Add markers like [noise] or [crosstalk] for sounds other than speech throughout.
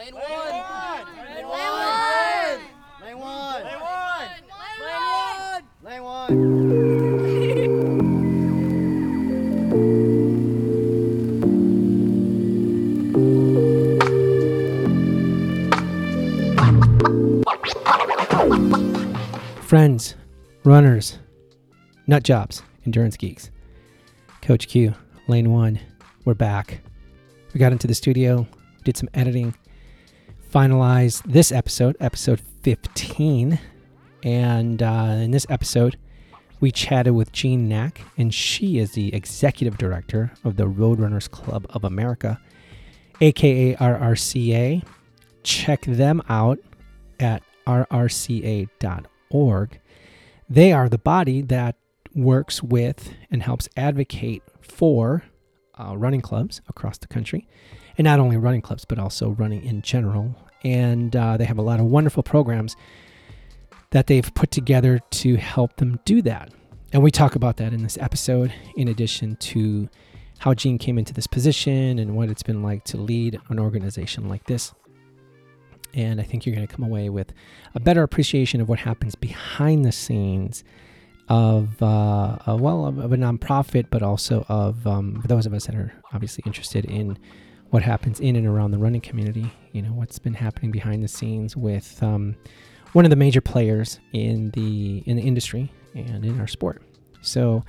Lane one. Lane one. Lane one. Lane one. Lane one. Lane one. Friends, runners, nut jobs, endurance geeks. Coach Q, lane one, we're back. We got into the studio, did some editing, finalized this episode, episode 15. And uh, in this episode, we chatted with Jean Knaack, and she is the executive director of the Roadrunners Club of America, aka RRCA. Check them out at rrca.org. They are the body that works with and helps advocate for uh, running clubs across the country. And not only running clubs, but also running in general. And uh, they have a lot of wonderful programs that they've put together to help them do that. And we talk about that in this episode, in addition to how Jean came into this position and what it's been like to lead an organization like this. And I think you're going to come away with a better appreciation of what happens behind the scenes of, uh, well, of, of a nonprofit, but also of um, those of us that are obviously interested in what happens in and around the running community. You know, what's been happening behind the scenes with um, one of the major players in the in the industry and in our sport. So,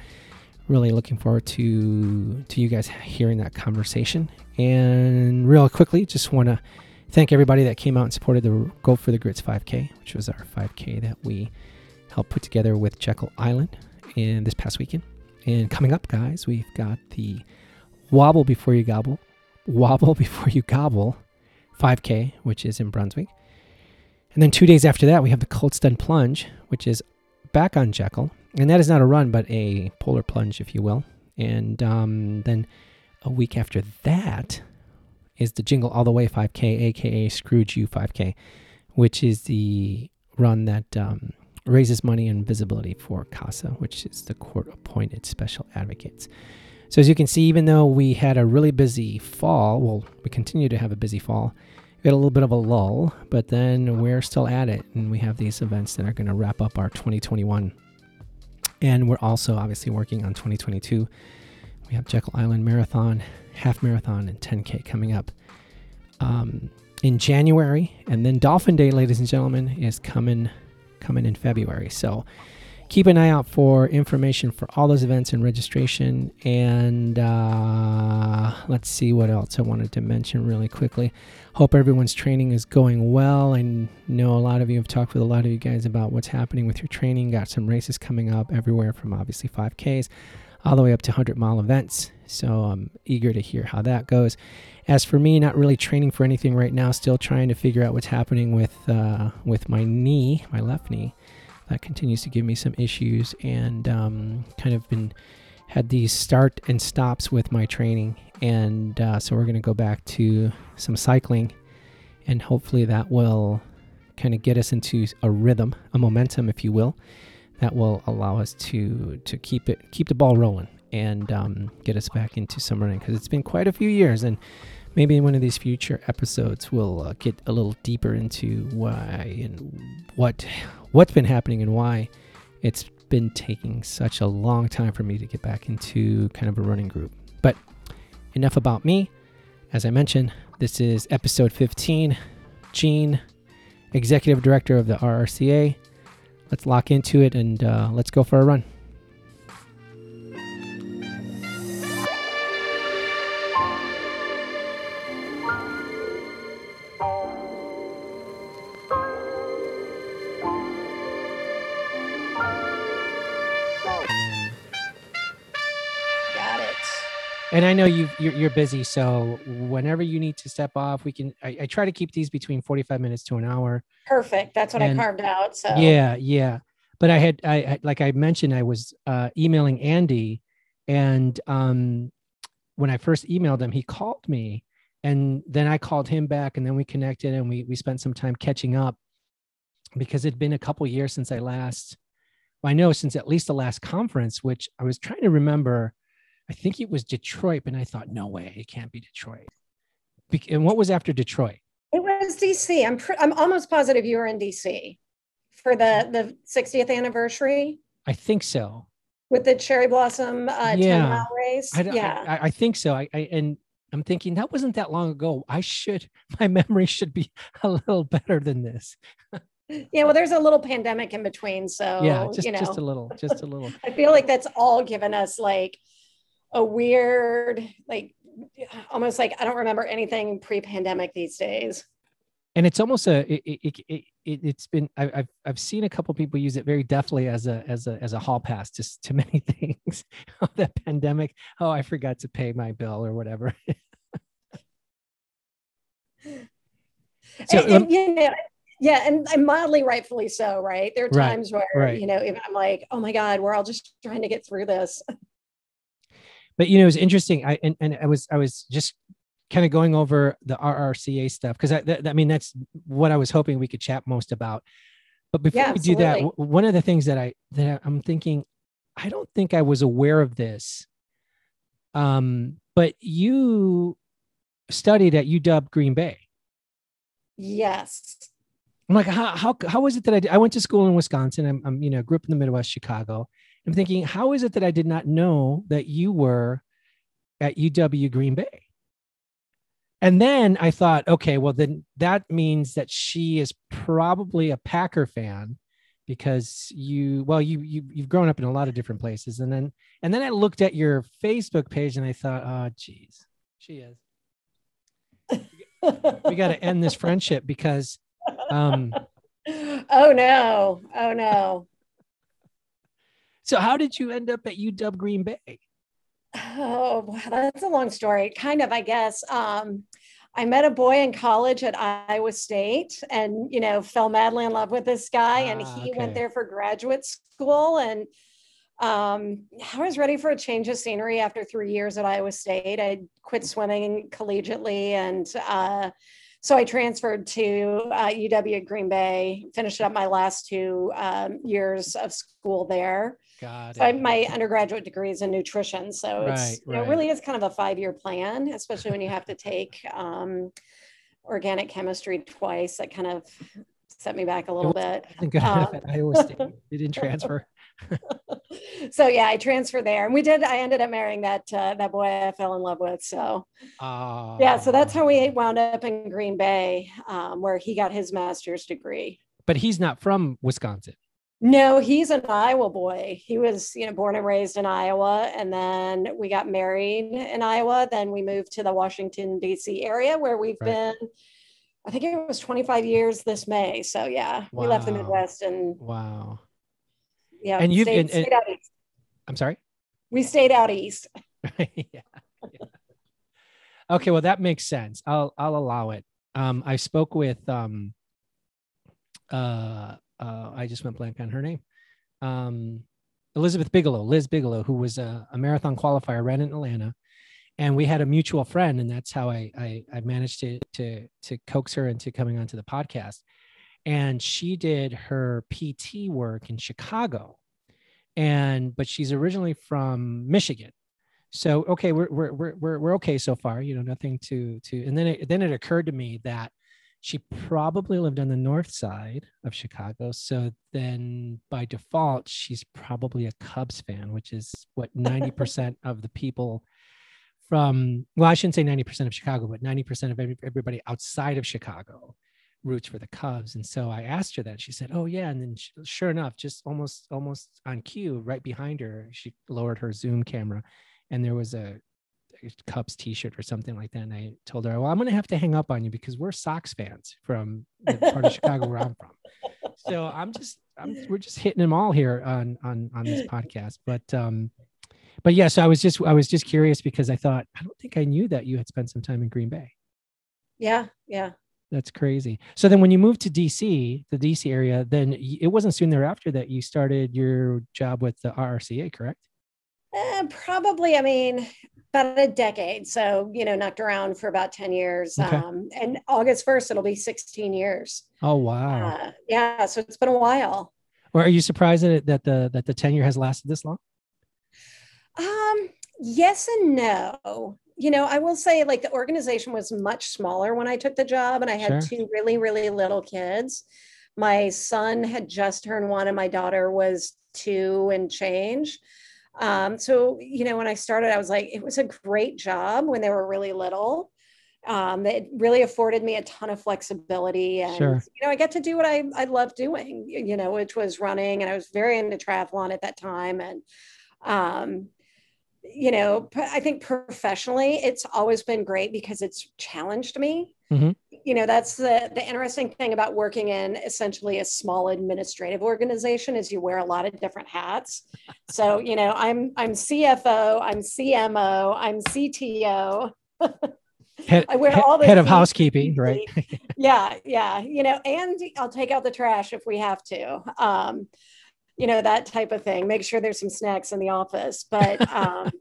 really looking forward to to you guys hearing that conversation. And real quickly, just want to thank everybody that came out and supported the Go for the Grits 5K, which was our 5K that we helped put together with Jekyll Island in this past weekend. And coming up, guys, we've got the Wobble Before You Gobble, Wobble [laughs] Before You Gobble 5K, which is in Brunswick. And then two days after that, we have the Coltston Plunge, which is back on Jekyll. And that is not a run, but a polar plunge, if you will. And um, then a week after that, is the Jingle All the Way 5K, aka Scrooge U 5K, which is the run that um, raises money and visibility for CASA, which is the court appointed special advocates. So, as you can see, even though we had a really busy fall, well, we continue to have a busy fall, we had a little bit of a lull, but then we're still at it, and we have these events that are going to wrap up our 2021. And we're also obviously working on 2022. We have Jekyll Island Marathon, half marathon, and 10K coming up um, in January, and then Dolphin Day, ladies and gentlemen, is coming coming in February. So keep an eye out for information for all those events and registration. And uh, let's see what else I wanted to mention really quickly. Hope everyone's training is going well. I know a lot of you have talked with a lot of you guys about what's happening with your training. Got some races coming up everywhere from obviously 5Ks all the way up to 100 mile events. So I'm eager to hear how that goes. As for me, not really training for anything right now. Still trying to figure out what's happening with uh, with my knee, my left knee. That continues to give me some issues, and um, kind of been had these start and stops with my training. And uh, so we're going to go back to some cycling, and hopefully that will kind of get us into a rhythm, a momentum, if you will, that will allow us to to keep it keep the ball rolling and um, get us back into some running because it's been quite a few years and maybe in one of these future episodes we'll uh, get a little deeper into why and what what's been happening and why it's been taking such a long time for me to get back into kind of a running group. But enough about me. As i mentioned this is episode 15 Jean executive director of the rrca let's lock into it and uh, let's go for a run and I know you you're, you're busy, so whenever you need to step off, we can. I, I try to keep these between forty five minutes to an hour. Perfect. That's what And- I carved out. So Yeah, yeah. But I had I I- like I mentioned, I was uh, emailing Andy, and um, when I first emailed him, he called me, and then I called him back, and then we connected, and we we spent some time catching up because it'd been a couple years since I last. Well, I know since at least the last conference, which I was trying to remember. I think it was Detroit, and I thought, no way, it can't be Detroit. Bec- And what was after Detroit? it was DC. I'm pr- I'm almost positive you were in DC for the the 60th anniversary I think so. with the cherry blossom uh, 10 mile race. I- yeah. I, I think so. I, I and I'm thinking that wasn't that long ago. I should [laughs] my memory should be a little better than this. [laughs] yeah. Well, there's a little pandemic in between. So, yeah, just you know, just a little, just a little. [laughs] I feel like that's all given us like a weird, like almost like I don't remember anything pre pandemic these days. and it's almost a it, it, it, it it's been I, I've I've seen a couple people use it very deftly as a as a as a hall pass just to [laughs] many things. oh, that pandemic. Oh, I forgot to pay my bill or whatever. [laughs] So, and, and, um, you know, yeah, and, and mildly rightfully so, right? There are Right, times where, right. you know, even I'm like, oh my God, we're all just trying to get through this. [laughs] but you know, it was interesting. I and, and I was I was just kind of going over the RRCA stuff because I that, I mean that's what I was hoping we could chat most about. But before Yeah, we do that, w- one of the things that I that I'm thinking, I don't think I was aware of this. Um, but you studied at UW Green Bay. Yes. I'm like, how how how is it that I did? I went to school in Wisconsin. I'm, I'm you know grew up in the Midwest, Chicago. I'm thinking, how is it that I did not know that you were at UW Green Bay? And then I thought, okay, well then that means that she is probably a Packer fan because you well you you you've grown up in a lot of different places. And then and then I looked at your Facebook page and I thought, oh geez, she is. We got to end this friendship because um [laughs] oh no. Oh no. So how did you end up at UW Green Bay? Oh, wow, that's a long story. Kind of, I guess. Um, I met a boy in college at Iowa State and, you know, fell madly in love with this guy. and Ah, he okay. went there for graduate school. And um, I was ready for a change of scenery after three years at Iowa State. I quit swimming collegiately. And uh, so I transferred to uh, UW Green Bay, finished up my last two um, years of school there. Got So I, my undergraduate degree is in nutrition. So it's, Right, you know, it right. really is kind of a five-year plan, especially when you have to take um, organic chemistry twice. That kind of set me back a little bit. [laughs] Um, Iowa State. [laughs] Didn't transfer. [laughs] So yeah, I transferred there, and we did. I ended up marrying that uh, that boy I fell in love with. So Uh, yeah, so that's how we wound up in Green Bay, um, where he got his master's degree. But he's not from Wisconsin. No, he's an Iowa boy. He was, you know, born and raised in Iowa, and then we got married in Iowa. Then we moved to the Washington D.C. area where we've Right. been. I think it was 25 years this May. So yeah, we left the Midwest and Wow. yeah, And you've stayed, been- stayed out east. I'm sorry. We stayed out east. yeah. [laughs] yeah. Okay, well that makes sense. I'll I'll allow it. Um, I spoke with um, uh, uh, I just went blank on her name. Um, Elizabeth Bigelow, Liz Bigelow, who was a, a marathon qualifier, ran in Atlanta, and we had a mutual friend, and that's how I I, I managed to to to coax her into coming onto the podcast. And she did her PT work in Chicago, and but she's originally from Michigan. So okay, we're we're we're we're, we're okay so far. You know, nothing to to. And then it then it occurred to me that she probably lived on the north side of Chicago. So then by default, she's probably a Cubs fan, which is what [laughs] 90% of the people from, well, I shouldn't say 90% of Chicago, but 90% of every, everybody outside of Chicago roots for the Cubs. And so I asked her that. She said, Oh, yeah. And then sh sure enough, just almost, almost on cue, right behind her, she lowered her Zoom camera and there was a Cubs t-shirt or something like that. And I told her, well, I'm going to have to hang up on you because we're Sox fans from the part of Chicago where I'm from. So I'm just, I'm, we're just hitting them all here on, on, on this podcast. But, um, but yeah, so I was just, I was just curious because I thought, I don't think I knew that you had spent some time in Green Bay. Yeah, yeah. That's crazy. So then when you moved to DC, the DC area, then it wasn't soon thereafter that you started your job with the RRCA, correct? Eh, probably, I mean, about a decade. So, you know, knocked around for about 10 years. Okay. Um, and August 1st, it'll be 16 years. Oh, wow. Uh, yeah. So it's been a while. or are you surprised that, it, that the, that the tenure has lasted this long? Um, yes and no. you know, I will say like the organization was much smaller when I took the job, and I had Sure. two really, really little kids. My son had just turned one, and my daughter was two and change. Um, so, you know, when I started, I was like, it was a great job when they were really little. Um, it really afforded me a ton of flexibility, and Sure. you know, I get to do what I I love doing. You know, which was running, and I was very into triathlon at that time, and um, you know, I think professionally, it's always been great because it's challenged me. Mhm. You know, that's the the interesting thing about working in essentially a small administrative organization is you wear a lot of different hats. So, you know, I'm I'm CFO, I'm CMO, I'm CTO. [laughs] Head, I wear all the head of housekeeping, right? [laughs] yeah, yeah. You know, and I'll take out the trash if we have to. Um, you know, that type of thing. Make sure there's some snacks in the office. But [laughs] um,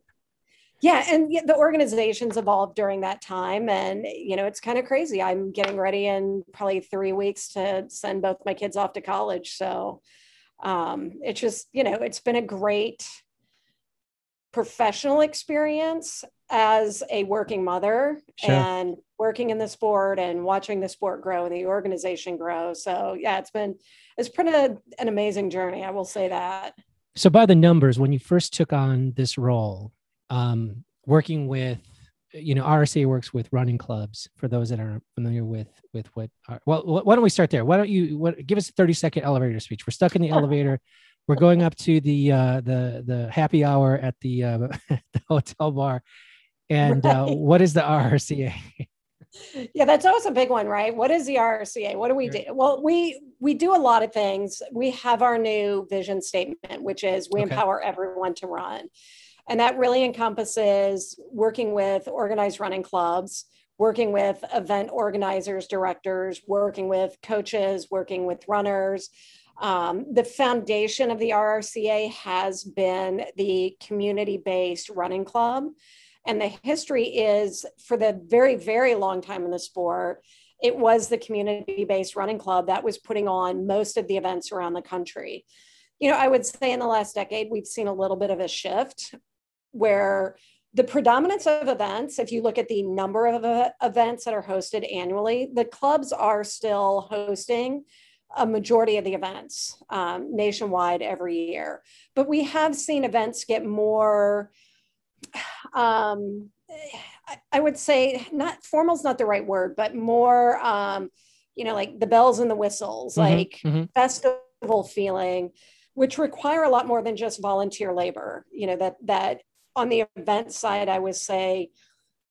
yeah, and the organization's evolved during that time. And, you know, it's kind of crazy. I'm getting ready in probably three weeks to send both my kids off to college. So um, it's just, you know, it's been a great professional experience as a working mother Sure. and working in the sport and watching the sport grow and the organization grow. So yeah, it's been it's been a, an amazing journey. I will say that. So, by the numbers, when you first took on this role, um, working with, you know, RSA works with running clubs. For those that aren't familiar with with what, are, well, why don't we start there? Why don't you what, give us a thirty second elevator speech? We're stuck in the elevator. We're going up to the uh, the the happy hour at the uh, [laughs] the hotel bar, and uh, what is the RRCA? Yeah, that's always a big one, right? What is the RRCA? What do we do? Well, we we do a lot of things. We have our new vision statement, which is we Okay. empower everyone to run. And that really encompasses working with organized running clubs, working with event organizers, directors, working with coaches, working with runners. Um, the foundation of the RRCA has been the community based running club. And the history is for the very, very long time in the sport, it was the community based running club that was putting on most of the events around the country. You know, I would say in the last decade, we've seen a little bit of a shift where the predominance of events, if you look at the number of events that are hosted annually, the clubs are still hosting a majority of the events um, nationwide every year. But we have seen events get more um, I, I would say not formal is not the right word, but more, um, you know, like the bells and the whistles, Mhm, like mhm. festival feeling, which require a lot more than just volunteer labor. You know, that that on the event side, I would say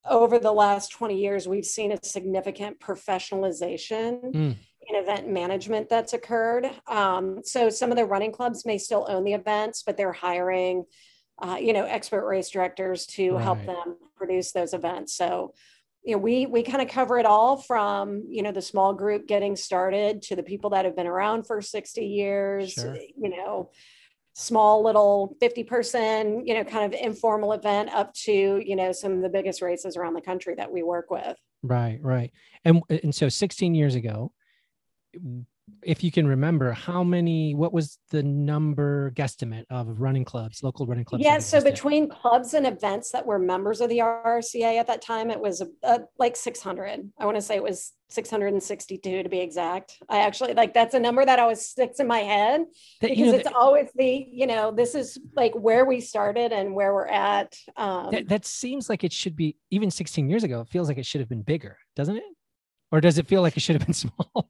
over the last 20 years, we've seen a significant professionalization Mm. in event management that's occurred. Um, so some of the running clubs may still own the events, but they're hiring, uh, you know, expert race directors to help them produce those events. So, you know, we we kind of cover it all from you know the small group getting started to the people that have been around for 60 years. Sure. You know, small little 50 person you know kind of informal event up to you know some of the biggest races around the country that we work with Right, right. And and so 16 years ago, if you can remember, how many what was the number guesstimate of running clubs, local running clubs? that yeah so between clubs and events that were members of the rrca at that time it was uh, like 600 i want to say it was 662 to be exact i actually like that's a number that always sticks in my head That, because you know, it's always the you know this is like where we started and where we're at um that, that seems like it should be even 16 years ago, it feels like it should have been bigger, doesn't it? Or does it feel like it should have been [laughs] smaller?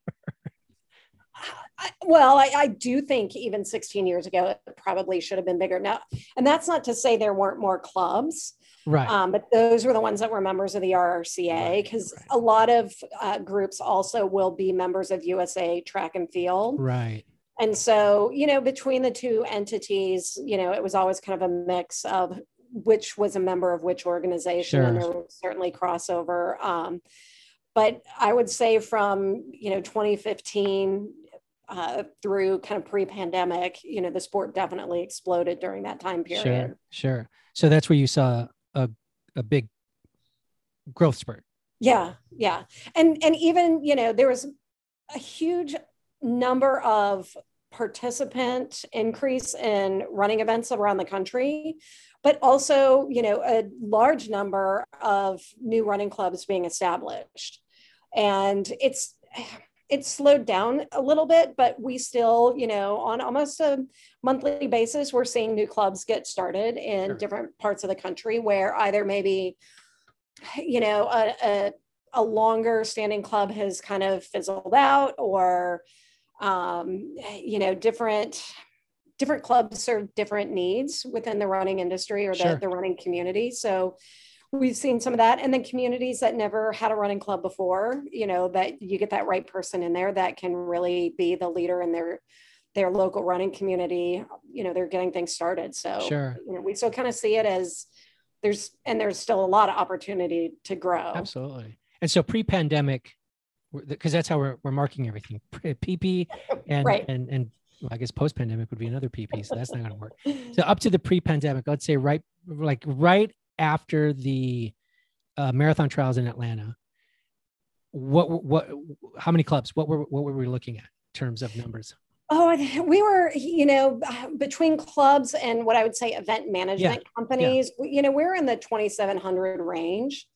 I, well, I, I do think even 16 years ago, it probably should have been bigger. Now, and that's not to say there weren't more clubs, Right. um, but those were the ones that were members of the RRCA because right. a lot of uh, groups also will be members of USA Track and Field. right. And so, you know, between the two entities, you know, it was always kind of a mix of which was a member of which organization, and there was certainly crossover. Um, but I would say from you know 2015 uh, through kind of pre-pandemic, you know, the sport definitely exploded during that time period. Sure. Sure. So that's where you saw a a big growth spurt. Yeah, yeah, and and even you know there was a huge number of participant increase in running events around the country but also, you know, a large number of new running clubs being established. And it's, it's slowed down a little bit, but we still, you know, on almost a monthly basis, we're seeing new clubs get started in sure. different parts of the country where either maybe, you know, a, a, a longer standing club has kind of fizzled out or, um, you know, different different clubs serve different needs within the running industry or the, sure. the running community. So we've seen some of that and then communities that never had a running club before you know that you get that right person in there that can really be the leader in their their local running community you know they're getting things started so sure you know we still kind of see it as there's and there's still a lot of opportunity to grow absolutely and so pre-pandemic because that's how we're, we're marking everything pp [laughs] and right. and and well, I guess post pandemic would be another PP, so that's not going to work. So up to the pre pandemic, let's say right like right after the uh, marathon trials in Atlanta, what what how many clubs? What were what were we looking at in terms of numbers? Oh, we were, you know, between clubs and what I would say event management yeah. companies, yeah. you know, we're in the 2,700 range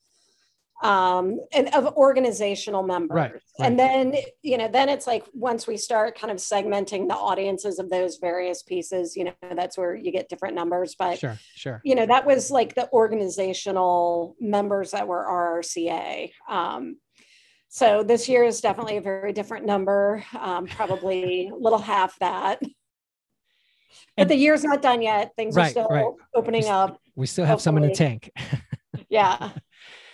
um, and of organizational members. Right, right. And then, you know, then it's like once we start kind of segmenting the audiences of those various pieces, you know, that's where you get different numbers. But sure, sure. You know, that was like the organizational members that were RRCA. Um, so this year is definitely a very different number, um, probably a little half that. But and, the year's not done yet. Things right, are still opening we, up. We still have hopefully. some in the tank. [laughs] yeah.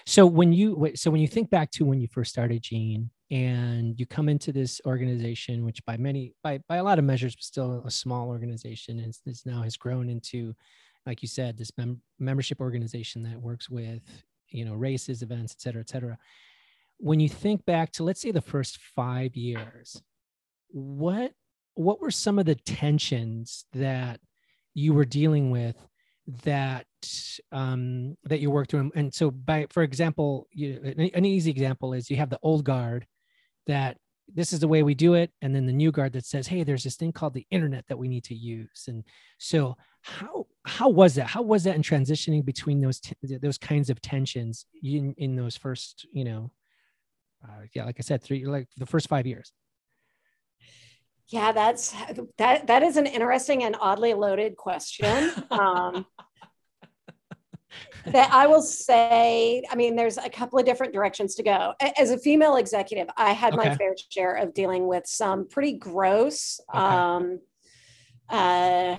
So when you so when you think back to when you first started Jean and you come into this organization, which by many by by a lot of measures was still a small organization, and this now has grown into, like you said, this mem- membership organization that works with you know races, events, et cetera, et cetera. When you think back to let's say the first five years, what what were some of the tensions that you were dealing with that um, that you work through. And so, by for example, you, an, easy example is you have the old guard that this is the way we do it, and then the new guard that says, "Hey, there's this thing called the internet that we need to use." And so, how how was that? How was that in transitioning between those t- those kinds of tensions in in those first, you know, uh, yeah, like I said, three like the first five years. Yeah, that's that. That is an interesting and oddly loaded question. Um, [laughs] that I will say, I mean, there's a couple of different directions to go. As a female executive, I had okay. my fair share of dealing with some pretty gross, okay. um, uh,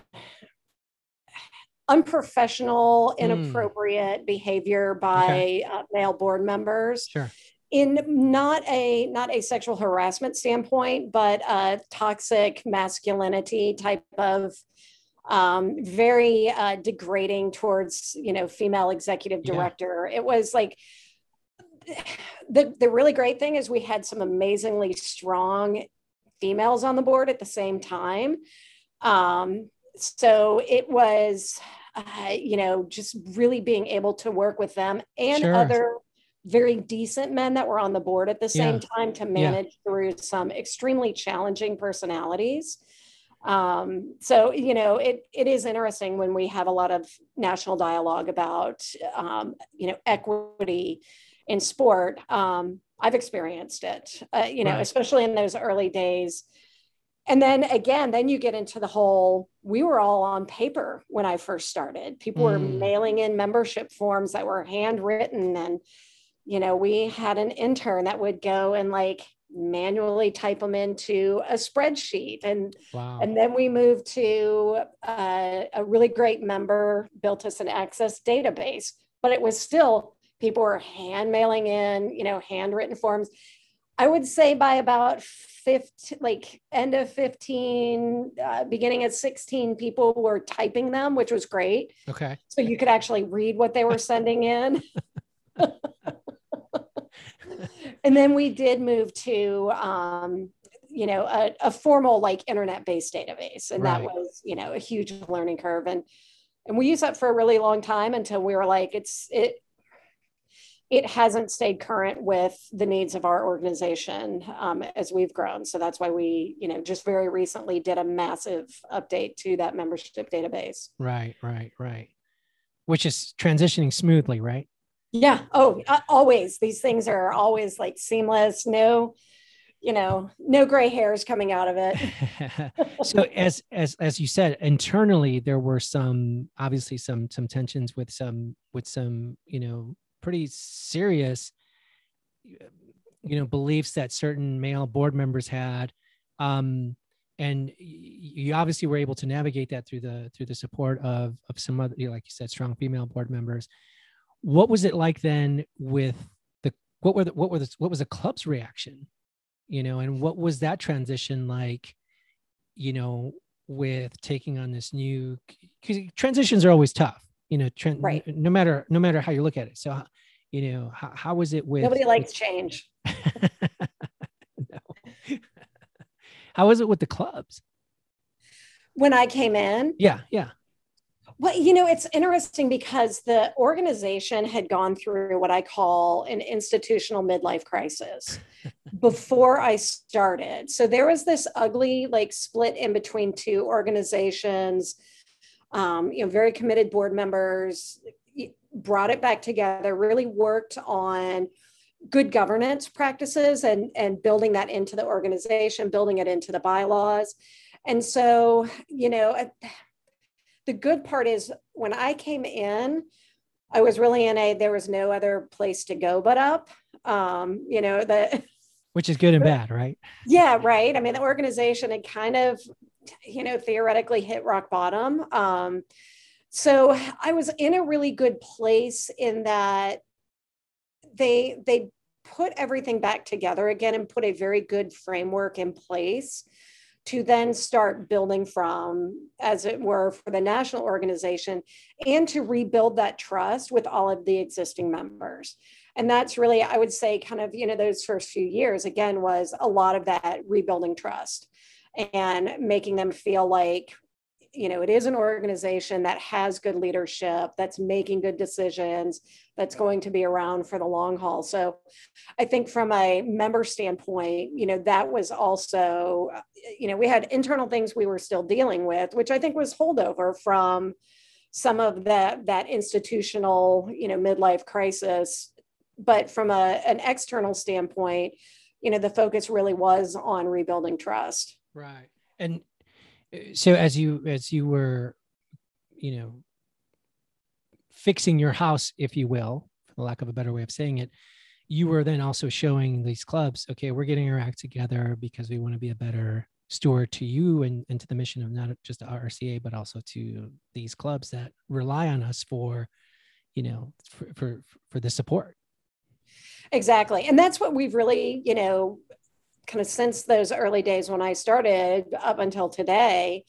unprofessional, hmm. inappropriate mm. behavior by okay. uh, male board members. Sure in not a not a sexual harassment standpoint, but a toxic masculinity type of um, very uh, degrading towards you know female executive director. Yeah. It was like the the really great thing is we had some amazingly strong females on the board at the same time. Um, so it was uh, you know just really being able to work with them and sure. other very decent men that were on the board at the same yeah. time to manage yeah. through some extremely challenging personalities. Um, so you know, it it is interesting when we have a lot of national dialogue about um, you know equity in sport. Um, I've experienced it, uh, you know, right. especially in those early days. And then again, then you get into the whole. We were all on paper when I first started. People mm. were mailing in membership forms that were handwritten and you know, we had an intern that would go and like manually type them into a spreadsheet. And wow. and then we moved to uh, a really great member built us an access database but it was still people were hand mailing in you know handwritten forms. I would say by about 15 like end of 15 uh, beginning at 16 people were typing them which was great. Okay. So you could actually read what they were sending in [laughs] and then we did move to um, you know a, a, formal like internet based database. And right. that was you know a huge learning curve. And and we used that for a really long time until we were like it's it it hasn't stayed current with the needs of our organization um, as we've grown. So that's why we you know just very recently did a massive update to that membership database. Right right right. Which is transitioning smoothly, right? Yeah. Oh, uh, always. These things are always like seamless. No, you know, no gray hairs coming out of it. [laughs] so as as as you said, internally there were some obviously some some tensions with some with some you know pretty serious you know beliefs that certain male board members had um and you obviously were able to navigate that through the through the support of of some other like you said strong female board members what was it like then with the what were the, what were the, what was the club's reaction you know and what was that transition like you know with taking on this new because transitions are always tough you know trend, right. no matter no matter how you look at it. So you know how, how was it with nobody likes change. [laughs] [laughs] How was it with the clubs? When i came in? Yeah yeah well, you know, it's interesting because the organization had gone through what I call an institutional midlife crisis [laughs] before I started. So there was this ugly, like, split in between two organizations. Um, you know, very committed board members brought it back together, really worked on good governance practices and, and building that into the organization, building it into the bylaws. And so, you know, the good part is when I came in, I was really in a there was no other place to go but up. Um, you know, the [laughs] which is good and bad, right? Yeah, right. I mean, the organization had kind of, you know, theoretically hit rock bottom. Um, so I was in a really good place in that they they put everything back together again and put a very good framework in place to then start building from, as it were, for the national organization and to rebuild that trust with all of the existing members. And that's really, I would say, kind of, you know, those first few years, again, was a lot of that rebuilding trust and making them feel like you know it is an organization that has good leadership that's making good decisions that's going to be around for the long haul. So i think from a member standpoint you know that was also you know we had internal things we were still dealing with which i think was holdover from some of that that institutional you know midlife crisis. But from a, an external standpoint you know the focus really was on rebuilding trust. Right. And so as you as you were you know fixing your house if you will for the lack of a better way of saying it you were then also showing these clubs okay we're getting our act together because we want to be a better steward to you and, and to the mission of not just the rrca but also to these clubs that rely on us for you know for for, for the support. Exactly. And that's what we've really you know kind of since those early days when I started up until today,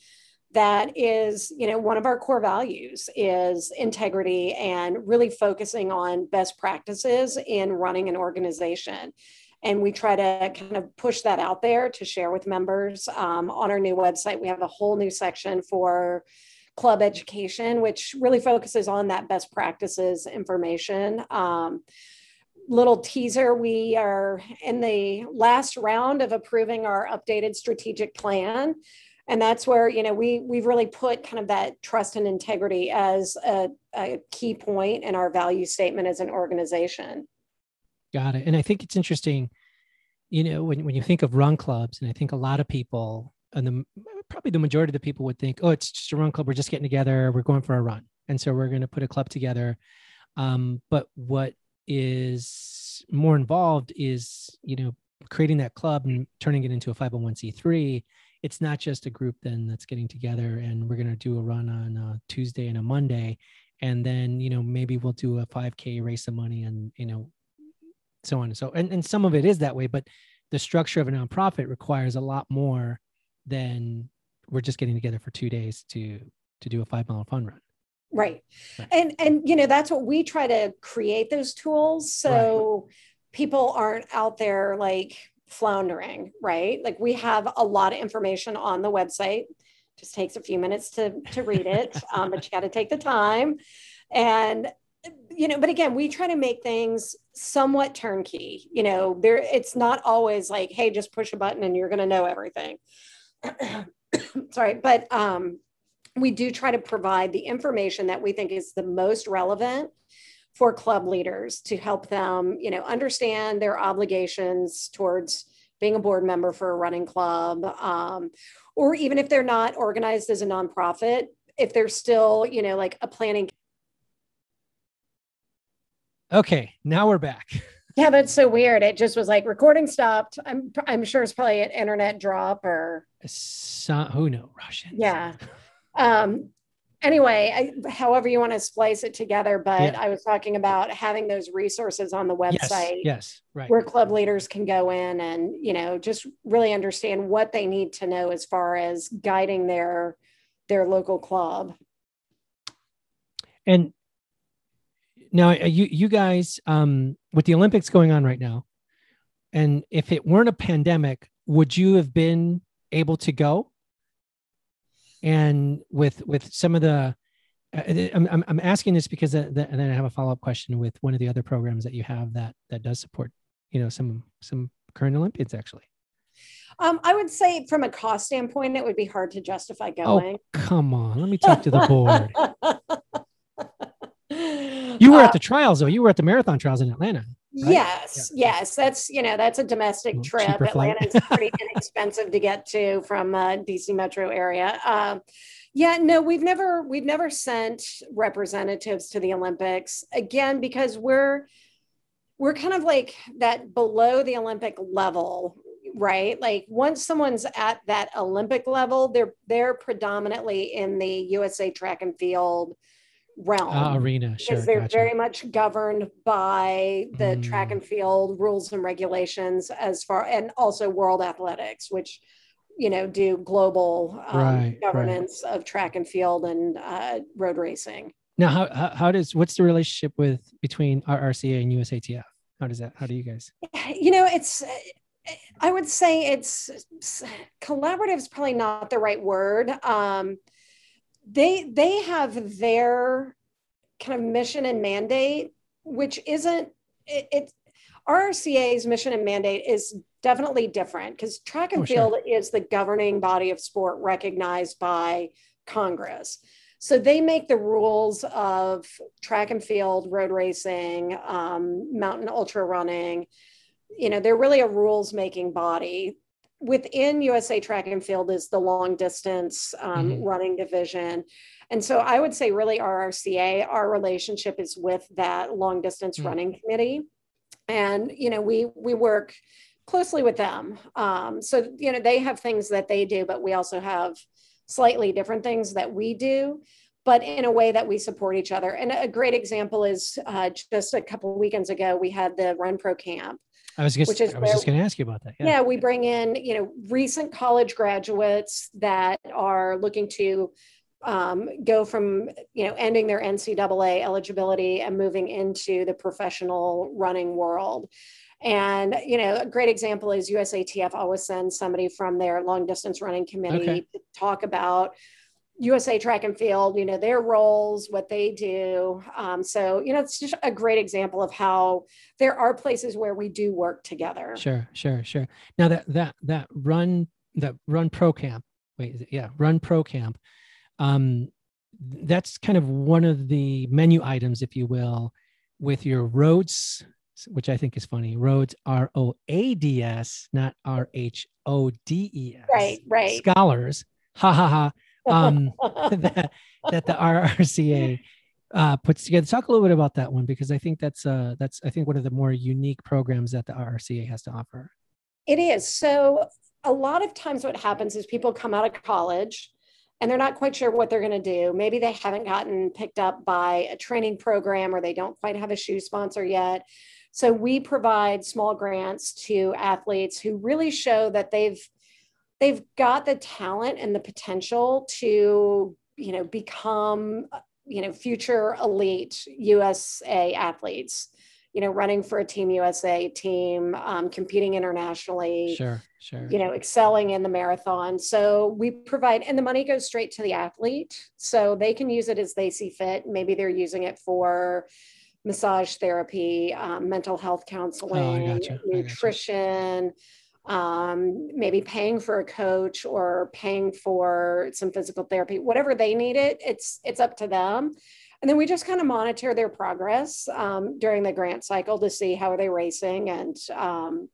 that is, you know, one of our core values is integrity and really focusing on best practices in running an organization. And we try to kind of push that out there to share with members. Um, on our new website, we have a whole new section for club education, which really focuses on that best practices information. Um, little teaser we are in the last round of approving our updated strategic plan. And that's where you know we we've really put kind of that trust and integrity as a, a key point in our value statement as an organization. Got it. And i think it's interesting you know when, when you think of run clubs and i think a lot of people and the probably the majority of the people would think oh it's just a run club. We're just getting together. We're going for a run. And so we're going to put a club together. Um, but what is more involved is you know creating that club and turning it into a 501c3 it's not just a group then that's getting together and we're going to do a run on a tuesday and a monday. And then you know maybe we'll do a 5k raise some money and you know so on and so and, and some of it is that way but the structure of a nonprofit requires a lot more than we're just getting together for two days to to do a five mile fun run Right. And and you know that's what we try to create those tools so right. people aren't out there like floundering, right? Like we have a lot of information on the website. Just takes a few minutes to to read it, [laughs] um, but you got to take the time. And you know, but again, we try to make things somewhat turnkey. You know, there it's not always like, hey, just push a button and you're going to know everything. [coughs] Sorry, but um we do try to provide the information that we think is the most relevant for club leaders to help them, you know, understand their obligations towards being a board member for a running club, um, or even if they're not organized as a nonprofit, if they're still, you know, like a planning. Okay, now we're back. Yeah, that's so weird. It just was like recording stopped. I'm I'm sure it's probably an internet drop or who knows Russian. Yeah. Um, anyway, I, however you want to splice it together, but yeah. I was talking about having those resources on the website. Yes, yes, right. Where club leaders can go in and, you know, just really understand what they need to know as far as guiding their their local club. And now uh, you you guys um with the Olympics going on right now, and if it weren't a pandemic, would you have been able to go? And with with some of the uh, I'm, I'm asking this because the, the, and then I have a follow up question with one of the other programs that you have that that does support you know some some current Olympians actually. Um, I would say from a cost standpoint, it would be hard to justify going. Oh, come on. Let me talk to the board. [laughs] you were uh, at the trials though. You were at the marathon trials in Atlanta. Right? Yes, yeah. yes. That's you know that's a domestic well, trip. Atlanta's pretty inexpensive to get to from uh, DC metro area. Uh, yeah, no, we've never we've never sent representatives to the Olympics again because we're we're kind of like that below the Olympic level, right? Like once someone's at that Olympic level, they're they're predominantly in the USA track and field realm uh, arena sure, because they're gotcha. very much governed by the mm. track and field rules and regulations as far and also world athletics which you know do global um, right, governance right. of track and field and uh, road racing now how, how, how does what's the relationship with between rrca and usatf how does that how do you guys you know it's i would say it's collaborative is probably not the right word um, they they have their kind of mission and mandate, which isn't it, it RRCA's mission and mandate is definitely different because track and oh, field sure. is the governing body of sport recognized by Congress. So they make the rules of track and field, road racing, um, mountain ultra running. You know, they're really a rules making body within USA Track and Field is the long distance um, mm-hmm. running division. And so I would say, really, RRCA, our relationship is with that long distance mm-hmm. running committee. And, you know, we, we work closely with them. Um, so, you know, they have things that they do, but we also have slightly different things that we do but in a way that we support each other. And a great example is uh, just a couple weekends ago, we had the Run Pro Camp. I was, just, I was just going to ask you about that. Yeah. yeah, we bring in you know recent college graduates that are looking to um, go from you know ending their NCAA eligibility and moving into the professional running world. And you know, a great example is USATF always sends somebody from their long distance running committee okay. to talk about USA Track and Field, you know, their roles, what they do. Um, so, you know, it's just a great example of how there are places where we do work together. Sure, sure, sure. Now that that that run that run pro camp, wait, yeah, run pro camp. Um, that's kind of one of the menu items, if you will, with your roads, which I think is funny. Roads R O A D S, not R H O D E S. Right, right. Scholars. Ha ha ha um, [laughs] that, that the RRCA uh, puts together. Talk a little bit about that one because I think that's uh, that's I think one of the more unique programs that the RRCA has to offer. It is. So a lot of times, what happens is people come out of college and they're not quite sure what they're going to do. Maybe they haven't gotten picked up by a training program or they don't quite have a shoe sponsor yet. So we provide small grants to athletes who really show that they've they've got the talent and the potential to you know become you know future elite usa athletes you know running for a team usa team um, competing internationally sure sure. you know excelling in the marathon. So we provide and the money goes straight to the athlete. So they can use it as they see fit. Maybe they're using it for massage therapy um, mental health counseling oh, gotcha. nutrition um, maybe paying for a coach or paying for some physical therapy, whatever they need it, it's it's up to them. And then we just kind of monitor their progress um, during the grant cycle to see how are they racing and um,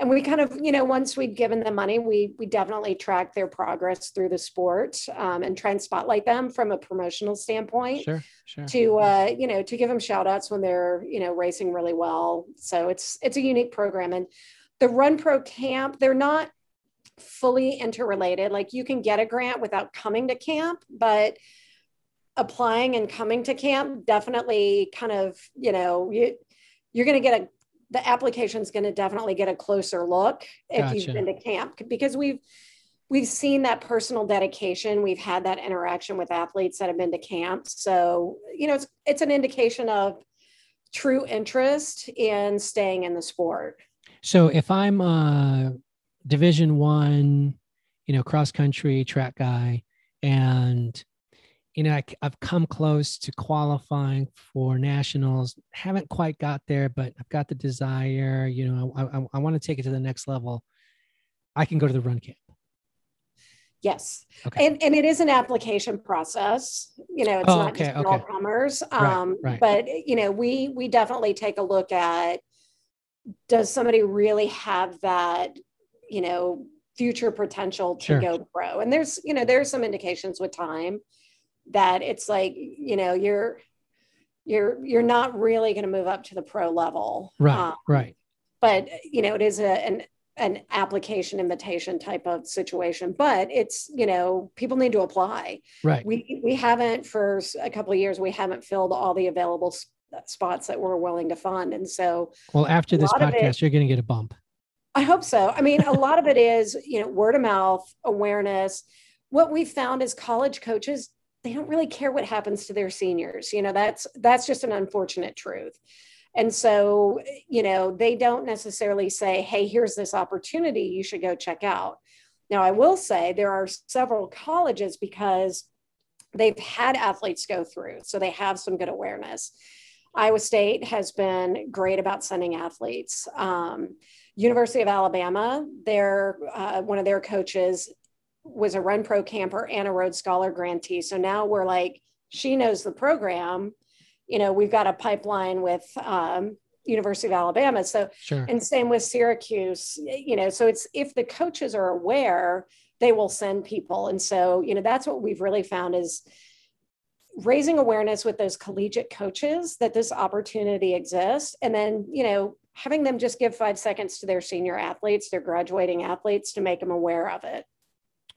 and we kind of you know once we've given them money we we definitely track their progress through the sport um, and try and spotlight them from a promotional standpoint Sure, sure. to uh, you know to give them shout outs when they're you know racing really well so it's it's a unique program and the run pro camp they're not fully interrelated. Like you can get a grant without coming to camp but applying and coming to camp definitely kind of you know you you're going to get a the application is going to definitely get a closer look if Gotcha. you've been to camp because we've we've seen that personal dedication. We've had that interaction with athletes that have been to camp. So you know it's it's an indication of true interest in staying in the sport So if I'm a Division One, you know, cross country track guy, and you know, I, have come close to qualifying for nationals, haven't quite got there, but I've got the desire. You know, I, I, I want to take it to the next level. I can go to the run camp. yes Okay. and and it is an application process you know it's Oh, not okay, just for all okay. comers Right, um right. but you know we we definitely take a look at does somebody really have that you know future potential to Sure. go pro and there's you know there's some indications with time that it's like you know you're you're you're not really going to move up to the pro level Right. Um, right. but you know it is a, an an application invitation type of situation but it's you know people need to apply Right. we we haven't for a couple of years we haven't filled all the available spots that we're willing to fund. And so Well, after this of it- podcast, you're going to get a bump. i hope so. I mean a lot of it is you know word of mouth awareness. What we've found is college coaches they don't really care what happens to their seniors. You know that's that's just an unfortunate truth. And so you know they don't necessarily say hey here's this opportunity you should go check out. Now i will say there are several colleges because they've had athletes go through so they have some good awareness iowa state has been great about sending athletes um, university of alabama their uh, one of their coaches was a run pro camper and a Roads Scholar grantee. So now we're like, she knows the program. You know, we've got a pipeline with um, University of Alabama. So, Sure. and same with Syracuse, you know, so it's if the coaches are aware, they will send people. And so, you know, that's what we've really found is raising awareness with those collegiate coaches that this opportunity exists. And then, you know, having them just give five seconds to their senior athletes, their graduating athletes to make them aware of it.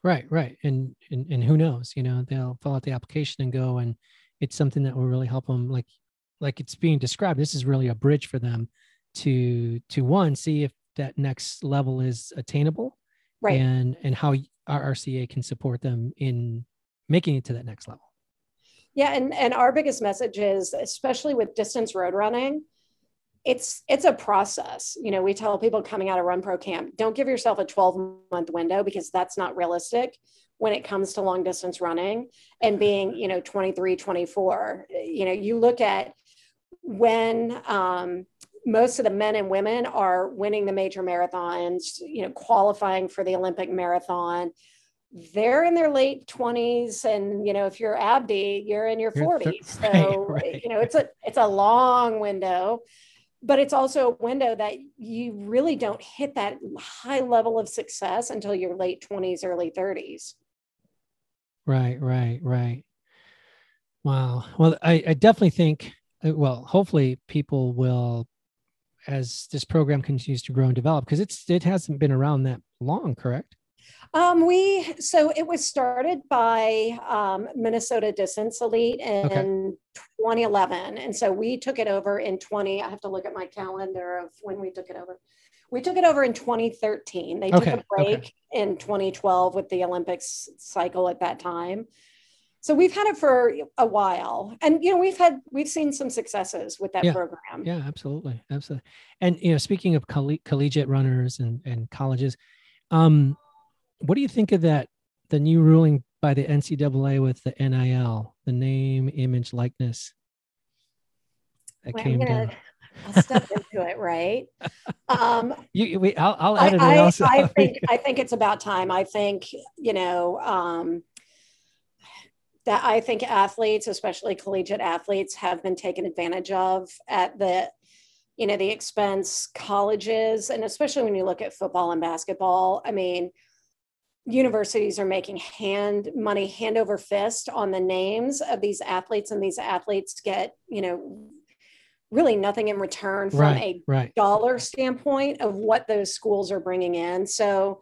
Right, right. And, and and who knows, you know, they'll fill out the application and go and it's something that will really help them like like it's being described. This is really a bridge for them to to one see if that next level is attainable Right. and and how RRCA can support them in making it to that next level. Yeah, and and our biggest message is, especially with distance road running, it's it's a process. You know, we tell people coming out of Run Pro Camp, don't give yourself a 12 month window because that's not realistic when it comes to long distance running and being, you know, 23, 24. You know, you look at when um, most of the men and women are winning the major marathons, you know, qualifying for the Olympic marathon they're in their late 20s and you know if you're abdi you're in your You're 40s right, [laughs] so right. you know it's a it's a long window but it's also a window that you really don't hit that high level of success until your late 20s early 30s Right, right, right. Wow. Well, I, I definitely think, uh, well, hopefully people will, as this program continues to grow and develop, because it's it hasn't been around that long, correct? Um, we so it was started by um, minnesota distance elite in 2011 and so we took it over in 20 i have to look at my calendar of when we took it over. We took it over in 2013 they took a break in 2012 with the olympics cycle at that time. So we've had it for a while and you know we've had we've seen some successes with that Yeah, program. Yeah, absolutely, absolutely. And you know, speaking of colle- collegiate runners and and colleges, um, what do you think of that? The new ruling by the NCAA with the NIL, the name, image, likeness that Well, came I'm gonna, down. [laughs] I'll step into it, right? Um, you, we, I'll, I'll I, edit it I. I [laughs] think I think it's about time. I think you know um, that I think athletes, especially collegiate athletes, have been taken advantage of at the you know the expense colleges, and especially when you look at football and basketball. I mean, universities are making hand money hand over fist on the names of these athletes, and these athletes get you know really nothing in return from right, a right. dollar standpoint of what those schools are bringing in. So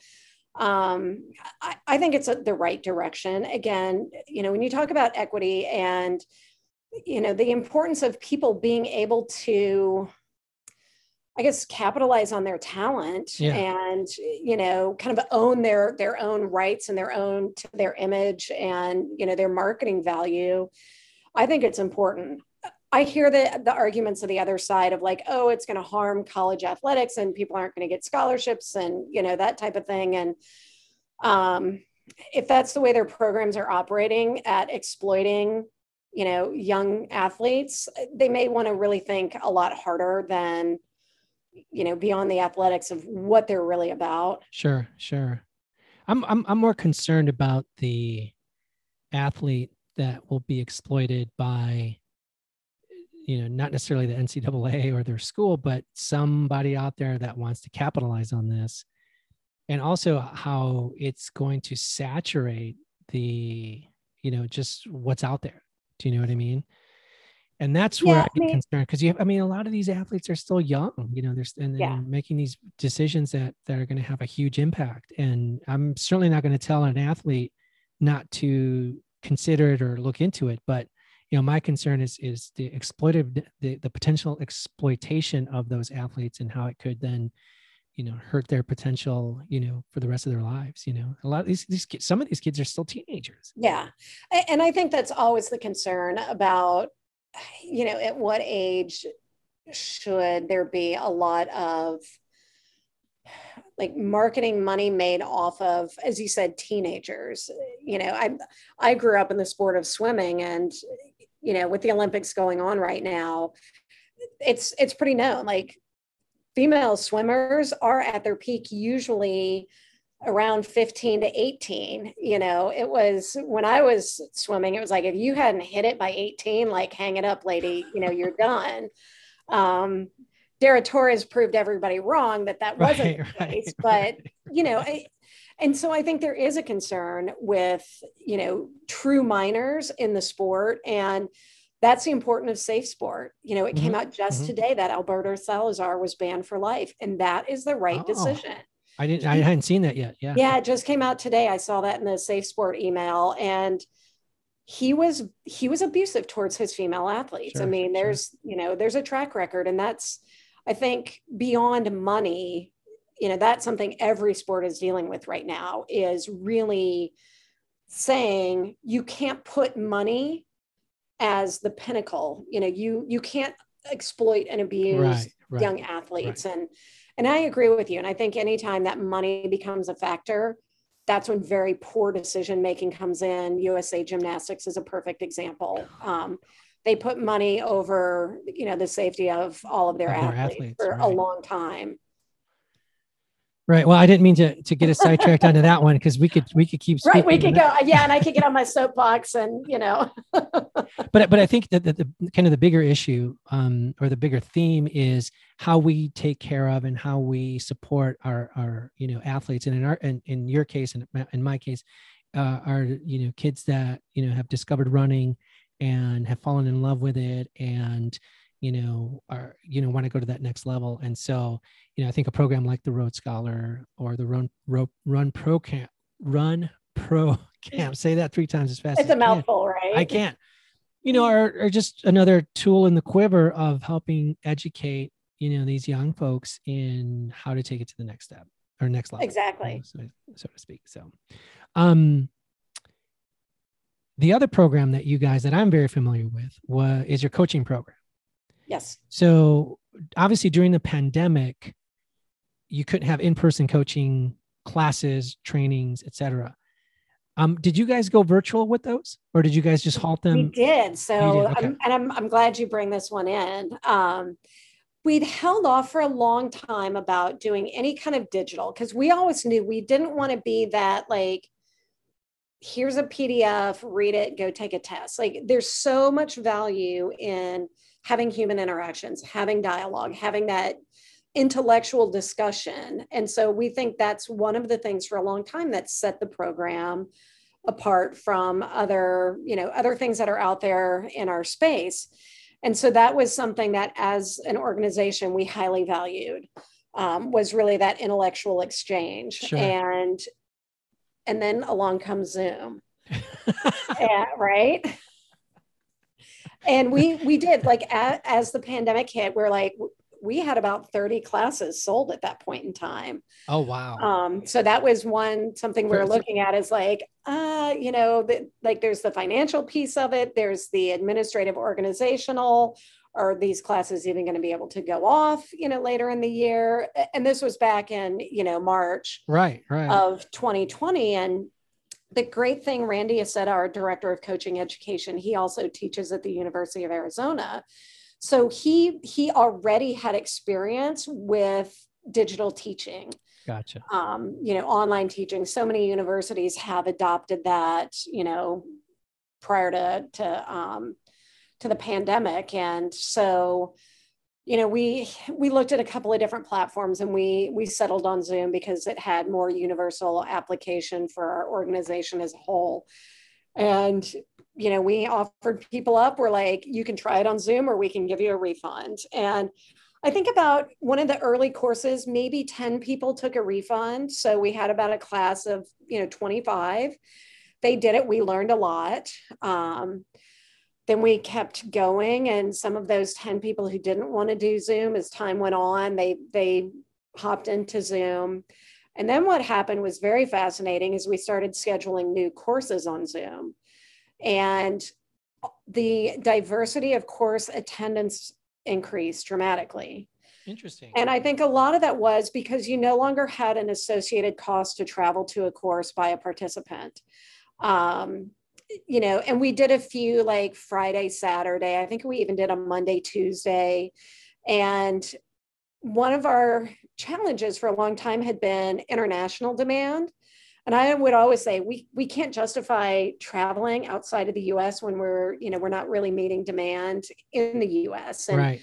um, I, I, think it's a, the right direction. Again, you know, when you talk about equity and, you know, the importance of people being able to, I guess, capitalize on their talent Yeah. and, you know, kind of own their their own rights and their own to their image and, you know, their marketing value. I think it's important. I hear the the arguments of the other side of like, oh, it's going to harm college athletics and people aren't going to get scholarships and you know that type of thing. And um, if that's the way their programs are operating at exploiting, you know, young athletes, they may want to really think a lot harder than you know beyond the athletics of what they're really about. Sure, sure. I'm I'm I'm more concerned about the athlete that will be exploited by you know not necessarily the NCAA or their school, but somebody out there that wants to capitalize on this, and also how it's going to saturate the you know just what's out there. Do you know what I mean? And that's where Yeah, I I get mean- concerned because you have, I mean, a lot of these athletes are still young, you know, they're and, Yeah. and making these decisions that that are going to have a huge impact. And I'm certainly not going to tell an athlete not to consider it or look into it, but you know, my concern is is the exploitive the, the potential exploitation of those athletes and how it could then you know hurt their potential you know for the rest of their lives you know a lot of these these kids some of these kids are still teenagers Yeah. And I think that's always the concern about, you know, at what age should there be a lot of like marketing money made off of, as you said, teenagers. You know, I I grew up in the sport of swimming and you know, with the Olympics going on right now, it's it's pretty known. Like female swimmers are at their peak usually around 15 to 18 you know it was when i was swimming it was like if you hadn't hit it by 18 like hang it up lady you know you're done um Dara Torres proved everybody wrong that that [laughs] wasn't Right, the right, case but right. you know I, and so i think there is a concern with you know true minors in the sport and that's the importance of safe sport you know it came out just mhm. today that alberto salazar was banned for life and that is the right Oh. decision i didn't i hadn't seen that yet yeah yeah, it just came out today. I saw that in the Safe Sport email, and he was he was abusive towards his female athletes. I Sure, mean, sure. there's you know there's a track record, and that's I think beyond money. You know, that's something every sport is dealing with right now. Is really saying you can't put money as the pinnacle. You know, you you can't exploit and abuse right right young athletes and and i agree with you and i think anytime that money becomes a factor that's when very poor decision making comes in. Usa gymnastics is a perfect example. Um, they put money over you know the safety of all of their, their athletes, athletes, for a long time right. Well i didn't mean to to get us sidetracked onto that one because we could we could keep right we could go yeah and i could get on my soapbox and you know. [laughs] But but I think that the, the kind of the bigger issue um, or the bigger theme is how we take care of and how we support our our you know athletes. And in our in, in your case and in my case uh, are you know kids that you know have discovered running and have fallen in love with it and you know are you know want to go to that next level and so you know I think a program like the Road Scholar or the Run Ro, Run Pro Camp Run Pro [laughs] Camp say that three times as fast it's as a mouthful right I can't. You know, are, are just another tool in the quiver of helping educate, you know, these young folks in how to take it to the next step or next level. exactly so, so to speak. So, um, the other program that you guys that I'm very familiar with was is your coaching program. Yes So obviously during the pandemic, you couldn't have in-person coaching classes, trainings, etc. Um, did you guys go virtual with those, or did you guys just halt them? we did so did, okay. I'm, and I'm, I'm glad you bring this one in um, we'd held off for a long time about doing any kind of digital because we always knew we didn't want to be that like here's a pdf read it go take a test like there's so much value in having human interactions having dialogue having that intellectual discussion. And so we think that's one of the things for a long time that set the program apart from other you know other things that are out there in our space. And so that was something that as an organization we highly valued um, was really that intellectual exchange. Sure. and and then along comes zoom. [laughs] Yeah, right and we we did like a, as the pandemic hit we're like we had about 30 classes sold at that point in time oh wow. um, so that was one something we we're looking at is like, uh, you know, the, like there's the financial piece of it, there's the administrative organizational. Are these classes even going to be able to go off, you know, later in the year? And this was back in, you know, March right, right. of 2020. And the great thing, Randy has said, our director of coaching education, he also teaches at the University of Arizona. So he he already had experience with digital teaching gotcha. um, you know, online teaching. So many universities have adopted that, you know, prior to to um, to the pandemic, and so, you know, we we looked at a couple of different platforms, and we we settled on Zoom because it had more universal application for our organization as a whole, and you know, we offered people up. We're like, you can try it on Zoom, or we can give you a refund, and I think about one of the early courses, maybe 10 people took a refund. So we had about a class of, you know, 25. They did it. We learned a lot. Um, then we kept going. And some of those 10 people who didn't want to do Zoom as time went on, they, they hopped into Zoom. And then what happened was very fascinating is we started scheduling new courses on Zoom. And the diversity of course attendance increased dramatically. Interesting. And I think a lot of that was because you no longer had an associated cost to travel to a course by a participant. Um, you know, and we did a few like Friday, Saturday. I think we even did a Monday, Tuesday. And one of our challenges for a long time had been international demand. And I would always say we we can't justify traveling outside of the US when we're, you know, we're not really meeting demand in the US. And right.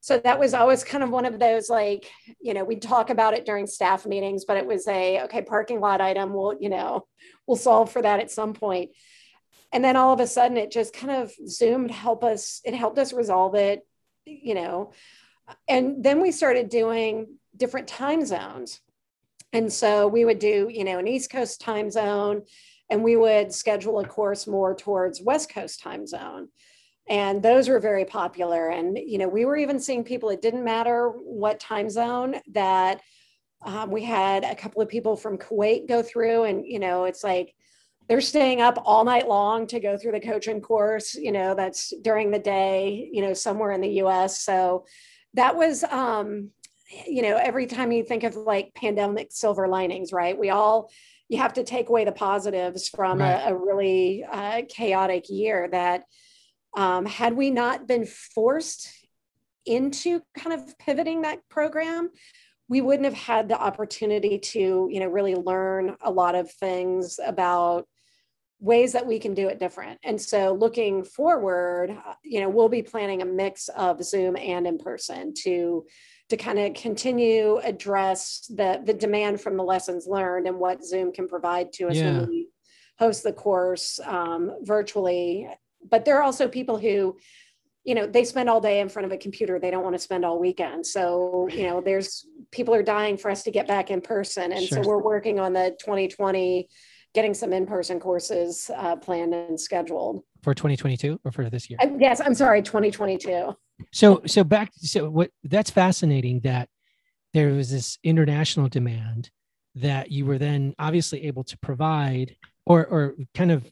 so that was always kind of one of those like you know we'd talk about it during staff meetings but it was a okay parking lot item we'll you know we'll solve for that at some point and then all of a sudden it just kind of zoomed help us it helped us resolve it you know. And then we started doing different time zones. And so we would do you know an east coast time zone and we would schedule a course more towards west coast time zone. And those were very popular. And you know we were even seeing people it didn't matter what time zone that um, we had a couple of people from kuwait go through. And you know it's like they're staying up all night long to go through the coaching course you know that's during the day you know somewhere in the us so that was um, you know every time you think of like pandemic silver linings right we all you have to take away the positives from Right. a, a really uh, chaotic year that um, had we not been forced into kind of pivoting that program we wouldn't have had the opportunity to you know really learn a lot of things about ways that we can do it different. And so looking forward uh, you know we'll be planning a mix of zoom and in person to to kind of continue address the the demand from the lessons learned and what zoom can provide to us Yeah. when we host the course um, virtually. But there are also people who you know they spend all day in front of a computer. They don't want to spend all weekend. So you know there's people are dying for us to get back in person. And Sure. so we're working on the 2020 getting some in-person courses uh, planned and scheduled. For 2022 or for this year? Uh, yes i'm sorry 2022 So so back so what that's fascinating that there was this international demand that you were then obviously able to provide or or kind of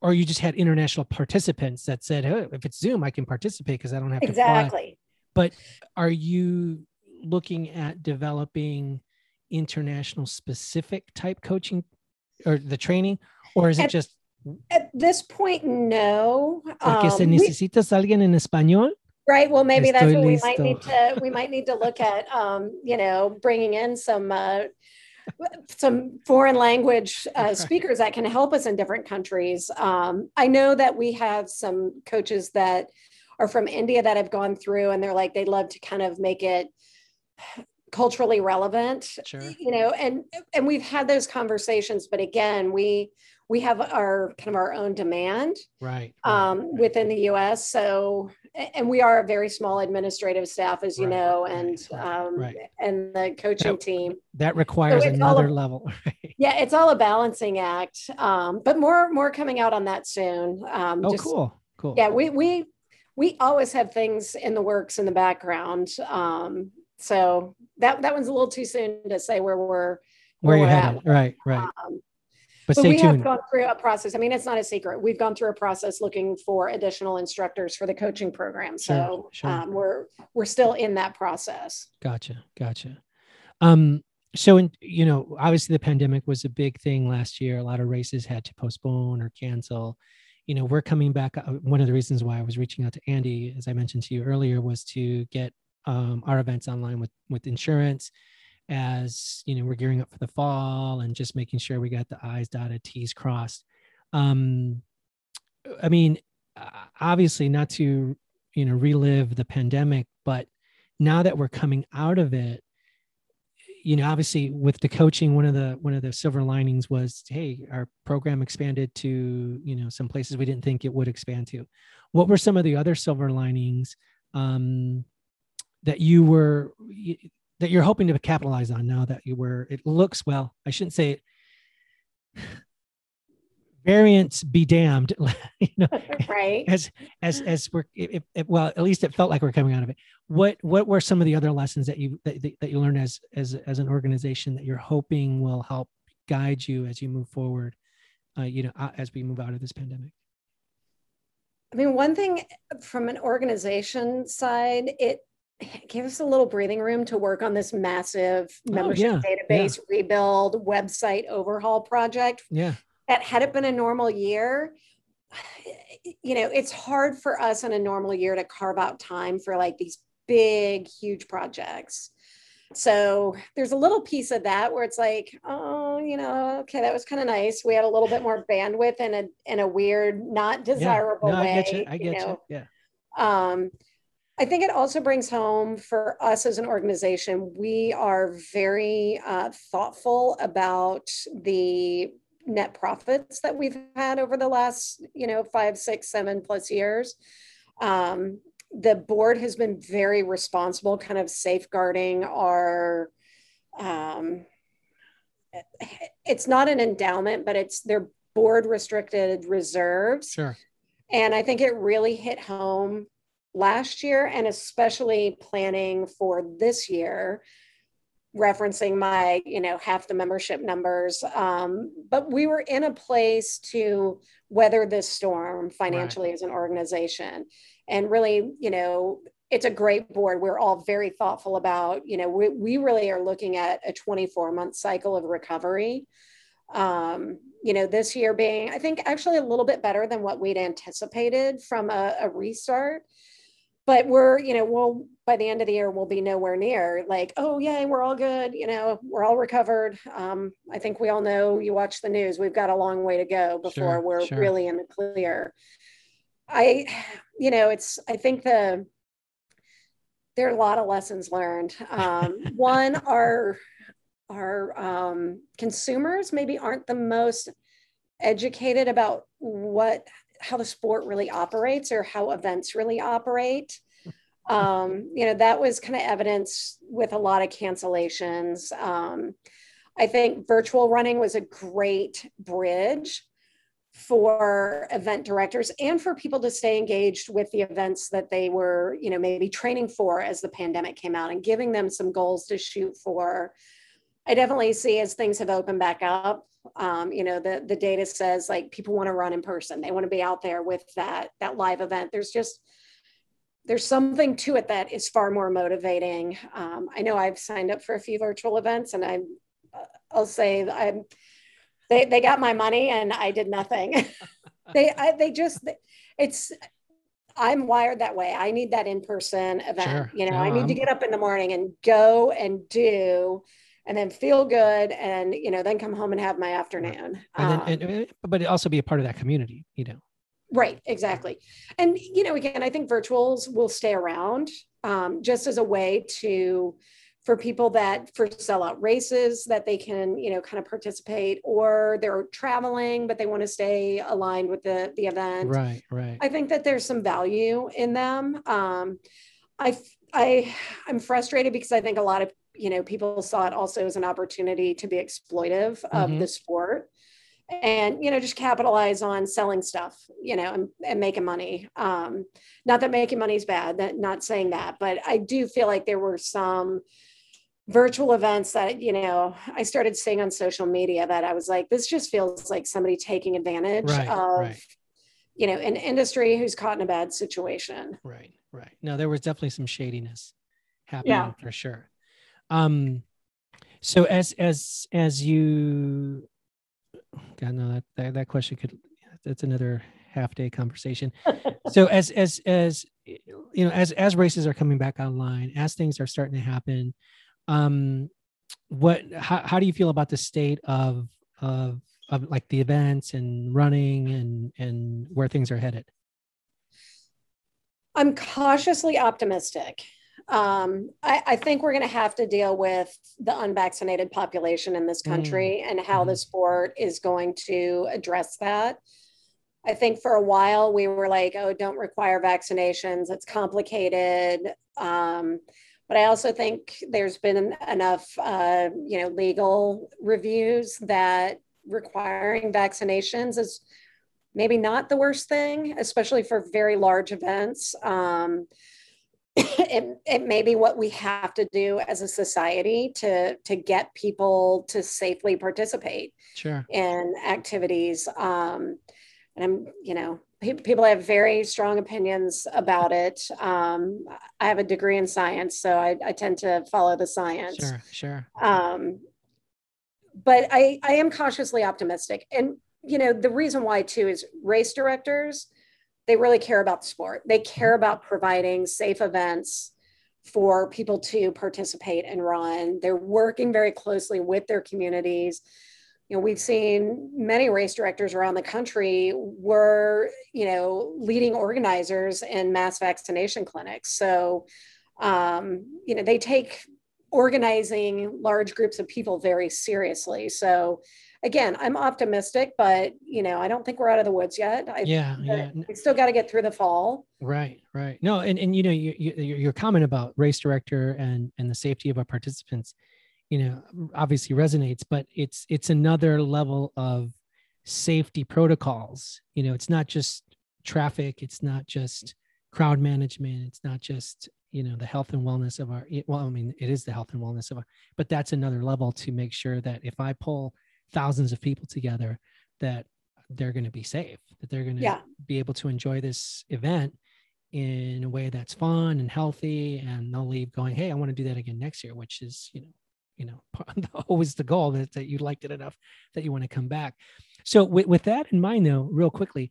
or you just had international participants that said, oh, if it's Zoom, I can participate because I don't have to exactly. But Are you looking at developing international specific type coaching or the training? Or is it At- just at this point no porque se Um, we- necesitas alguien en español? Right. Well, maybe that's what we might need to we might need to look [laughs] at. Um, you know, bringing in some uh, some foreign language uh, speakers that can help us in different countries. Um, I know that we have some coaches that are from India that have gone through, and they're like they'd love to kind of make it culturally relevant Sure. you know and and we've had those conversations but again we we have our kind of our own demand Right. um, right. within the us so and we are a very small administrative staff as you Right, know and right, um, right. and the coaching That- team That requires all another a- level. [laughs] Yeah it's all a balancing act um, but more more coming out on that soon um, Oh, just- cool. Cool. yeah we we we always have things in the works in the background um, so that that one's a little too soon to say where we're Where you we're at. headed? Right. Right. um, But but we have gone through a process. I mean, it's not a secret. We've gone through a process looking for additional instructors for the coaching program. So sure. Um, we're we're still in that process. Gotcha. Gotcha. Um, so in, you know, obviously the pandemic was a big thing last year. A lot of races had to postpone or cancel. You know, we're coming back. uh, One of the reasons why I was reaching out to Andy, as I mentioned to you earlier, was to get um, our events online with with insurance. As you know, we're gearing up for the fall and just making sure we got the I's dotted, T's crossed. Um, I mean, obviously, not to you know relive the pandemic, but now that we're coming out of it you know obviously with the coaching one of the one of the silver linings was hey our program expanded to you know some places we didn't think it would expand to what were some of the other silver linings um that you were that you're hoping to capitalize on now that you were it looks well i shouldn't say it. [sighs] Variants be damned [laughs] you know [laughs] right. as as as we're it, it, well at least it felt like we're coming out of it. What what were some of the other lessons that you that, that you learned as as as an organization that you're hoping will help guide you as you move forward uh, you know uh, as we move out of this pandemic? I mean, one thing from an organization side, it gave us a little breathing room to work on this massive membership Oh, yeah, database rebuild website overhaul project yeah. that had it been a normal year [sighs] you know it's hard for us in a normal year to carve out time for like these big huge projects. So there's a little piece of that where it's like oh you know okay that was kind of nice. We had a little bit more bandwidth in a in a weird not desirable yeah. no, way i get you. i get you, know? yeah. Um, I think it also brings home for us as an organization, we are very uh, thoughtful about the net profits that we've had over the last, you know, five, six, seven plus years. Um, the board has been very responsible, kind of safeguarding our. Um, it's not an endowment, but it's their board restricted reserves. sure And I think it really hit home last year and especially planning for this year referencing my you know half the membership numbers um, but we were in a place to weather this storm financially as an organization. And really you know it's a great board. We're all very thoughtful about you know we, we really are looking at a 24 month cycle of recovery. Um, you know, this year being, I think, actually a little bit better than what we'd anticipated from a, a restart. But we're, you know, we'll by the end of the year, we'll be nowhere near like, oh, yay, we're all good. You know, we're all recovered. Um, I think we all know you watch the news, we've got a long way to go before Sure, we're sure. really in the clear. I, you know, it's, I think the, there are a lot of lessons learned. Um, [laughs] one, our our um, consumers maybe aren't the most educated about what how the sport really operates or how events really operate. Um, you know, that was kind of evidence with a lot of cancellations. Um, I think virtual running was a great bridge for event directors and for people to stay engaged with the events that they were, you know, maybe training for as the pandemic came out and giving them some goals to shoot for. I definitely see as things have opened back up, um, you know, the the data says like people want to run in person. They want to be out there with that that live event. There's just there's something to it that is far more motivating. Um, I know I've signed up for a few virtual events, and I'm I'll say I'm they they got my money and I did nothing. [laughs] they I, they just it's I'm wired that way. I need that in-person event. Sure. You know, No, I need to I'm- get up in the morning and go and do and then feel good and you know, then come home and have my afternoon. and then Um, and, and- but also be a part of that community you know Right, exactly. And, you know, again, I think virtuals will stay around um, just as a way to, for people that for sellout races that they can, you know, kind of participate or they're traveling, but they want to stay aligned with the, the event. right right I think that there's some value in them. Um, I, I, I'm frustrated because I think a lot of, you know, people saw it also as an opportunity to be exploitive of Mhm. the sport and, you know, just capitalize on selling stuff, you know, and, and making money. Um, not that making money is bad, that not saying that, but I do feel like there were some virtual events that, you know, I started seeing on social media that I was like, this just feels like somebody taking advantage Right, of, right. you know, an industry who's caught in a bad situation. right right no there was definitely some shadiness happening Yeah. for sure um so as as as you god no that that, that question could that's another half day conversation [laughs] so as as as you know as as races are coming back online as things are starting to happen um what how, how do you feel about the state of of of like the events and running and and where things are headed I'm cautiously optimistic. Um, I, I think we're going to have to deal with the unvaccinated population in this country and how the sport is going to address that. I think for a while we were like, oh, don't require vaccinations. It's complicated. Um, but I also think there's been enough, uh, you know, legal reviews that requiring vaccinations is maybe not the worst thing, especially for very large events. Um, [coughs] it, it may be what we have to do as a society to to get people to safely participate sure in activities. Um, and I'm, you know, pe- people have very strong opinions about it. Um, I have a degree in science, so I, I tend to follow the science. sure sure Um, but I, I am cautiously optimistic. And, you know, the reason why too is race directors, they really care about the sport. They care about providing safe events for people to participate and run. They're working very closely with their communities. You know, we've seen many race directors around the country were, you know, leading organizers in mass vaccination clinics. So, um, you know, they take organizing large groups of people very seriously. So again, I'm optimistic, but you know, I don't think we're out of the woods yet. I, yeah yeah we still got to get through the fall. Right, right. No, and and you know, you, you, your your comment about race director and and the safety of our participants, you know, obviously resonates. But it's it's another level of safety protocols. You know, it's not just traffic. It's not just crowd management. It's not just you know the health and wellness of our. Well, I mean, it is the health and wellness of our. But that's another level to make sure that if I pull thousands of people together, that they're going to be safe. That they're going to Yeah. be able to enjoy this event in a way that's fun and healthy and they'll leave going hey i want to do that again next year which is you know you know [laughs] always the goal that, that you liked it enough that you want to come back so with, with that in mind though real quickly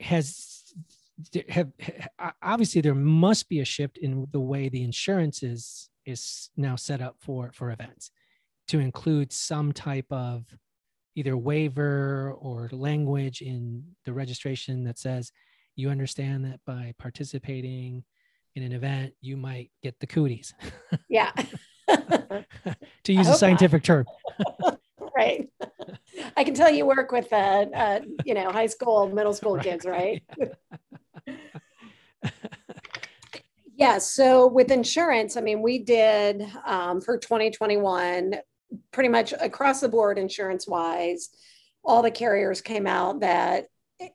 has have obviously there must be a shift in the way the insurance is is now set up for for events to include some type of either waiver or language in the registration that says you understand that by participating in an event you might get the cooties [laughs] Yeah. [laughs] to use a hope not. scientific term [laughs] right. I can tell you work with, uh, uh, you know, high school, middle school Right, kids, right? Yeah, so with insurance, I mean, we did um, for 2021, pretty much across the board, insurance wise, all the carriers came out that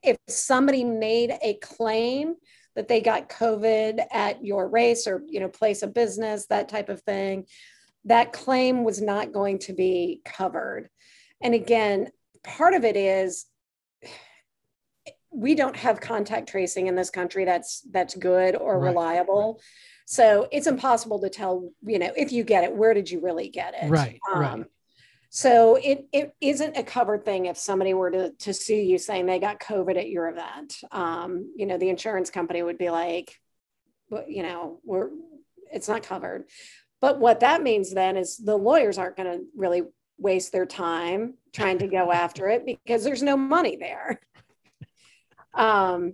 if somebody made a claim that they got COVID at your race or, you know, place of business, that type of thing, that claim was not going to be covered. And again, part of it is we don't have contact tracing in this country that's that's good or Right, reliable so it's impossible to tell you know if you get it where did you really get it Right, right. Um, So it, it isn't a covered thing if somebody were to, to sue you saying they got COVID at your event. Um, you know, the insurance company would be like, you know, we're it's not covered. But what that means then is the lawyers aren't going to really waste their time trying to go after it because there's no money there. [laughs] Um,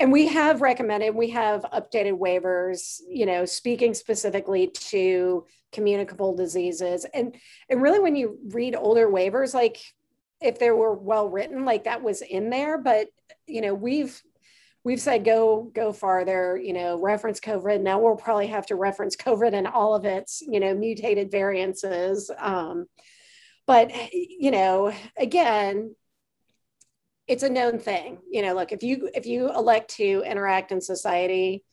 and we have recommended, we have updated waivers, you know, speaking specifically to communicable diseases. And and really when you read older waivers, like if they were well written, like that was in there, but you know, we've we've said go go farther you know reference covid. Now we'll probably have to reference covid and all of its you know mutated variances. Um, but you know again it's a known thing you know look if you if you elect to interact in society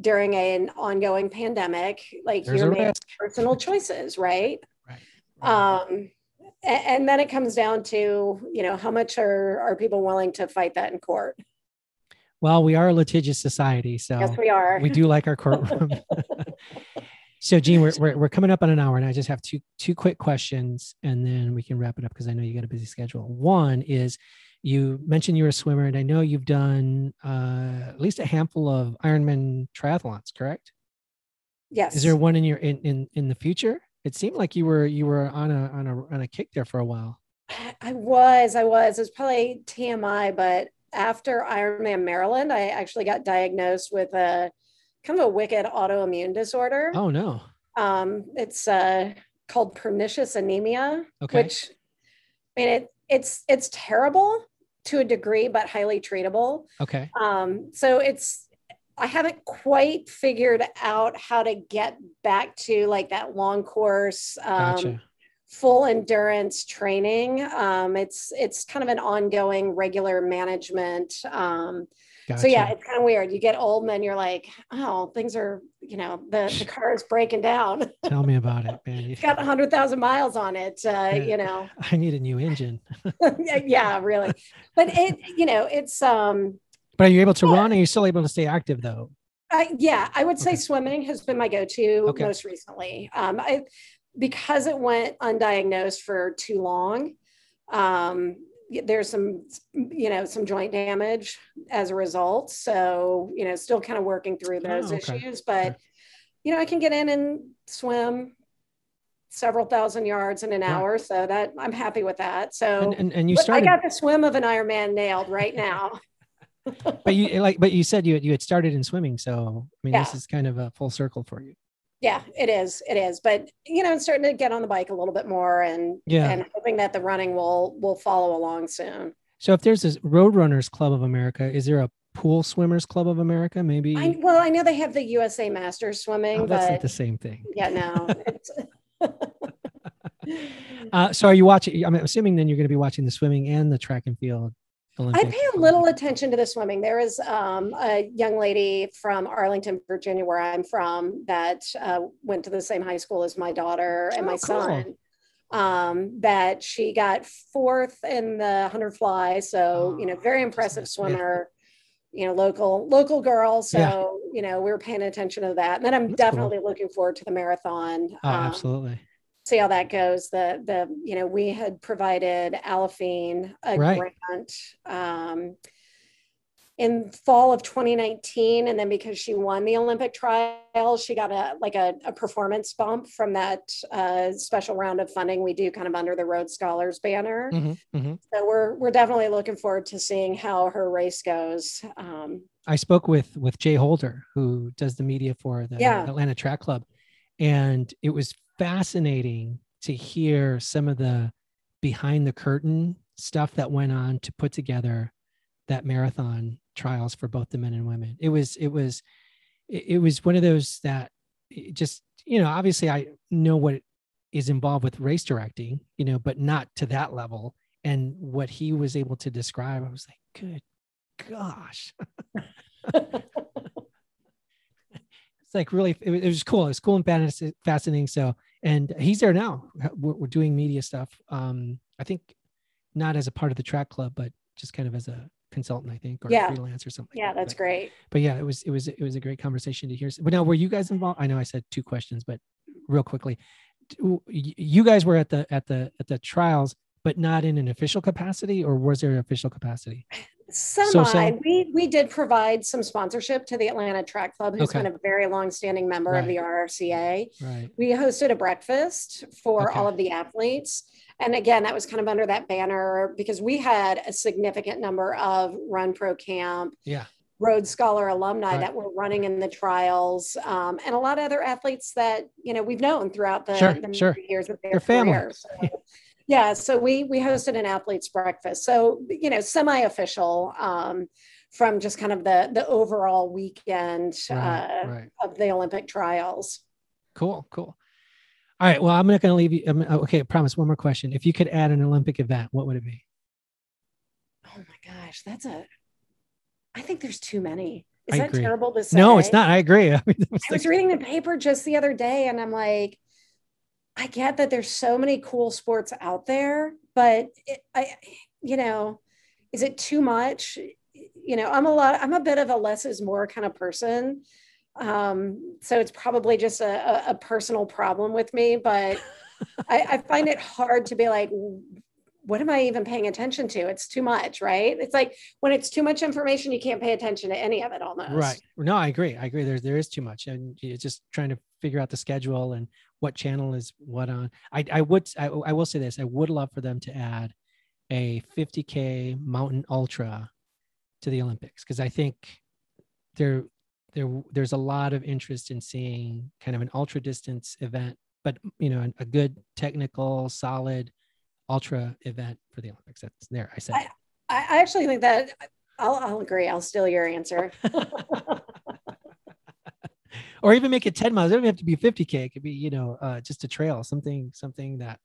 during an ongoing pandemic like There's you're making risk. personal choices right Right. um a- and then it comes down to you know how much are are people willing to fight that in court well, we are a litigious society, so yes we are we do like our courtroom. [laughs] [laughs] so, Jean, we're, we're we're coming up on an hour, and I just have two two quick questions, and then we can wrap it up because I know you got a busy schedule. One is, you mentioned you're a swimmer, and I know you've done uh, at least a handful of Ironman triathlons, correct? yes Is there one in your in in in the future? It seemed like you were you were on a on a on a kick there for a while. I was, I was. It was probably TMI, but after Ironman Maryland, I actually got diagnosed with a kind of a wicked autoimmune disorder. Oh no. Um, it's uh, called pernicious anemia, Okay. which I mean it it's it's terrible to a degree, but highly treatable. Okay. Um, so it's I haven't quite figured out how to get back to like that long course. Um, Gotcha. full endurance training. Um, it's it's kind of an ongoing regular management. Um, Gotcha. So yeah, it's kind of weird. You get old and then you're like, oh, things are, you know, the, the car is breaking down. [laughs] Tell me about it, man. It's got hundred thousand miles on it. Uh, you know, [laughs] I need a new engine. [laughs] yeah, yeah, really. But it, you know, it's um, But are you able to Yeah. run? Are you still able to stay active though? Yeah, I would say Okay. swimming has been my go-to Okay. most recently. Um, I because it went undiagnosed for too long. Um, there's some, you know, some joint damage as a result. So, you know, still kind of working through oh, those Oh, okay. issues, but Okay. you know, I can get in and swim several thousand yards in an Yeah. hour. So that I'm happy with that. So And and, and you but I got the swim of an Ironman nailed right now. [laughs] [laughs] but you like, but you said you had, you had started in swimming, so I mean, this is kind of a full circle for you. Yeah, it is. It is. But you know, I'm starting to get on the bike a little bit more and Yeah. and hoping that the running will will follow along soon. So if there's this Roadrunners Club of America, is there a Pool Swimmers Club of America? Maybe. I well, I know they have the USA Masters swimming, Oh, that's not the same thing. yeah, no. [laughs] Uh, so are you watching? I'm assuming then you're going to be watching the swimming and the track and field I pay a little attention to the swimming. There is um, a young lady from Arlington, Virginia, where I'm from, that uh, went to the same high school as my daughter and Oh, my cool. son. Um, that she got fourth in the 100 fly. So, you know, Oh, very impressive nice. Yeah. swimmer, you know, local, local girl. So, Yeah. you know, we were paying attention to that. And then I'm That's cool. definitely looking forward to the marathon. Oh, um, absolutely. See how that goes. The the you know we had provided Aliphine a Right. grant um, in fall of 2019, and then because she won the Olympic trials, she got a like a, a performance bump from that uh, special round of funding we do kind of under the Roads Scholars banner. Mhm, mhm. So we're we're definitely looking forward to seeing how her race goes. Um, I spoke with with Jay Holder, who does the media for the Yeah. Atlanta Track Club, and it was fascinating to hear some of the behind the curtain stuff that went on to put together that marathon trials for both the men and women. It was it was it was one of those that just you know obviously I know what is involved with race directing, you know, but not to that level. And what he was able to describe, I was like, good gosh. [laughs] like really it, was- it was cool it was cool and fascinating so and he's there now we're, we're doing media stuff um i think not as a part of the track club but just kind of as a consultant i think or Yeah. freelance or something yeah, like that's that. great. but yeah it was it was it was a great conversation to hear but now were you guys involved i know i said two questions but real quickly you guys were at the at the at the trials, but not in an official capacity, or was there an official capacity? [laughs] Semi. So-so? We we did provide some sponsorship to the Atlanta Track Club, who's Okay. been a very long-standing member Right. of the RRCA. Right. We hosted a breakfast for Okay. all of the athletes. And again, that was kind of under that banner because we had a significant number of Run Pro Camp, Yeah. Roads Scholar alumni Right. that were running in the trials, um, and a lot of other athletes that you know we've known throughout the, Sure, the sure. years of their Your. So, yeah, so we we hosted an athletes breakfast, so you know semi-official um, from just kind of the the overall weekend Right. uh, right. of the Olympic trials. Cool. Cool. All right. Well, I'm not going to leave you. I'm, okay. I promise. One more question. If you could add an Olympic event, what would it be? Oh my gosh, that's a. I think there's too many. Is I that agree. terrible to say? No, it's not. I agree. [laughs] I, mean, I was like- reading the paper just the other day, and I'm like, I get that there's so many cool sports out there, but it, I, you know, is it too much? You know, I'm a lot. I'm a bit of a less is more kind of person. Um, so it's probably just a, a, personal problem with me, but [laughs] I, I find it hard to be like, what am I even paying attention to? It's too much, right? It's like when it's too much information, you can't pay attention to any of it almost. Right. No, I agree. I agree. There's there is too much, and you're just trying to figure out the schedule and what channel is what on. I I would I, I will say this. I would love for them to add a 50k mountain ultra to the Olympics because I think there there there's a lot of interest in seeing kind of an ultra distance event, but you know a good technical solid ultra event for the Olympics. That's there. I said. I, I actually think that I'll, I'll agree. I'll steal your answer. [laughs] or even make it 10 miles. It doesn't have to be 50k. It could be, you know, uh, just a trail, something, something that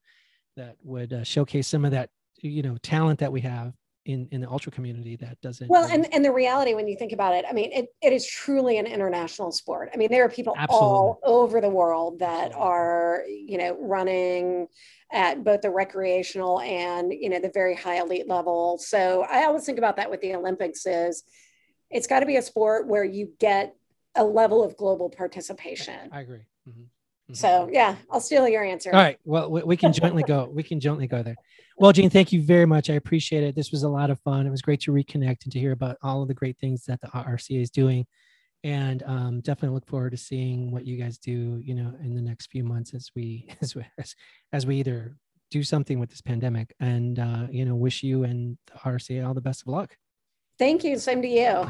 that would uh, showcase some of that, you know, talent that we have in in the ultra community that doesn't. Well, really- and, and the reality when you think about it, I mean, it, it is truly an international sport. I mean, there are people all over the world that are, you know, running at both the recreational and, you know, the very high elite level. So I always think about that with the Olympics is it's got to be a sport where you get a level of global participation. I agree. Mhm. Mhm. So yeah, I'll steal your answer. All right. Well, we, we can jointly go. We can jointly go there. Well, Jean, thank you very much. I appreciate it. This was a lot of fun. It was great to reconnect and to hear about all of the great things that the RRCA is doing. And um, definitely look forward to seeing what you guys do, you know, in the next few months as we [laughs] as we, as, as we either do something with this pandemic and uh, you know, wish you and the RRCA all the best of luck. Thank you. Same to you.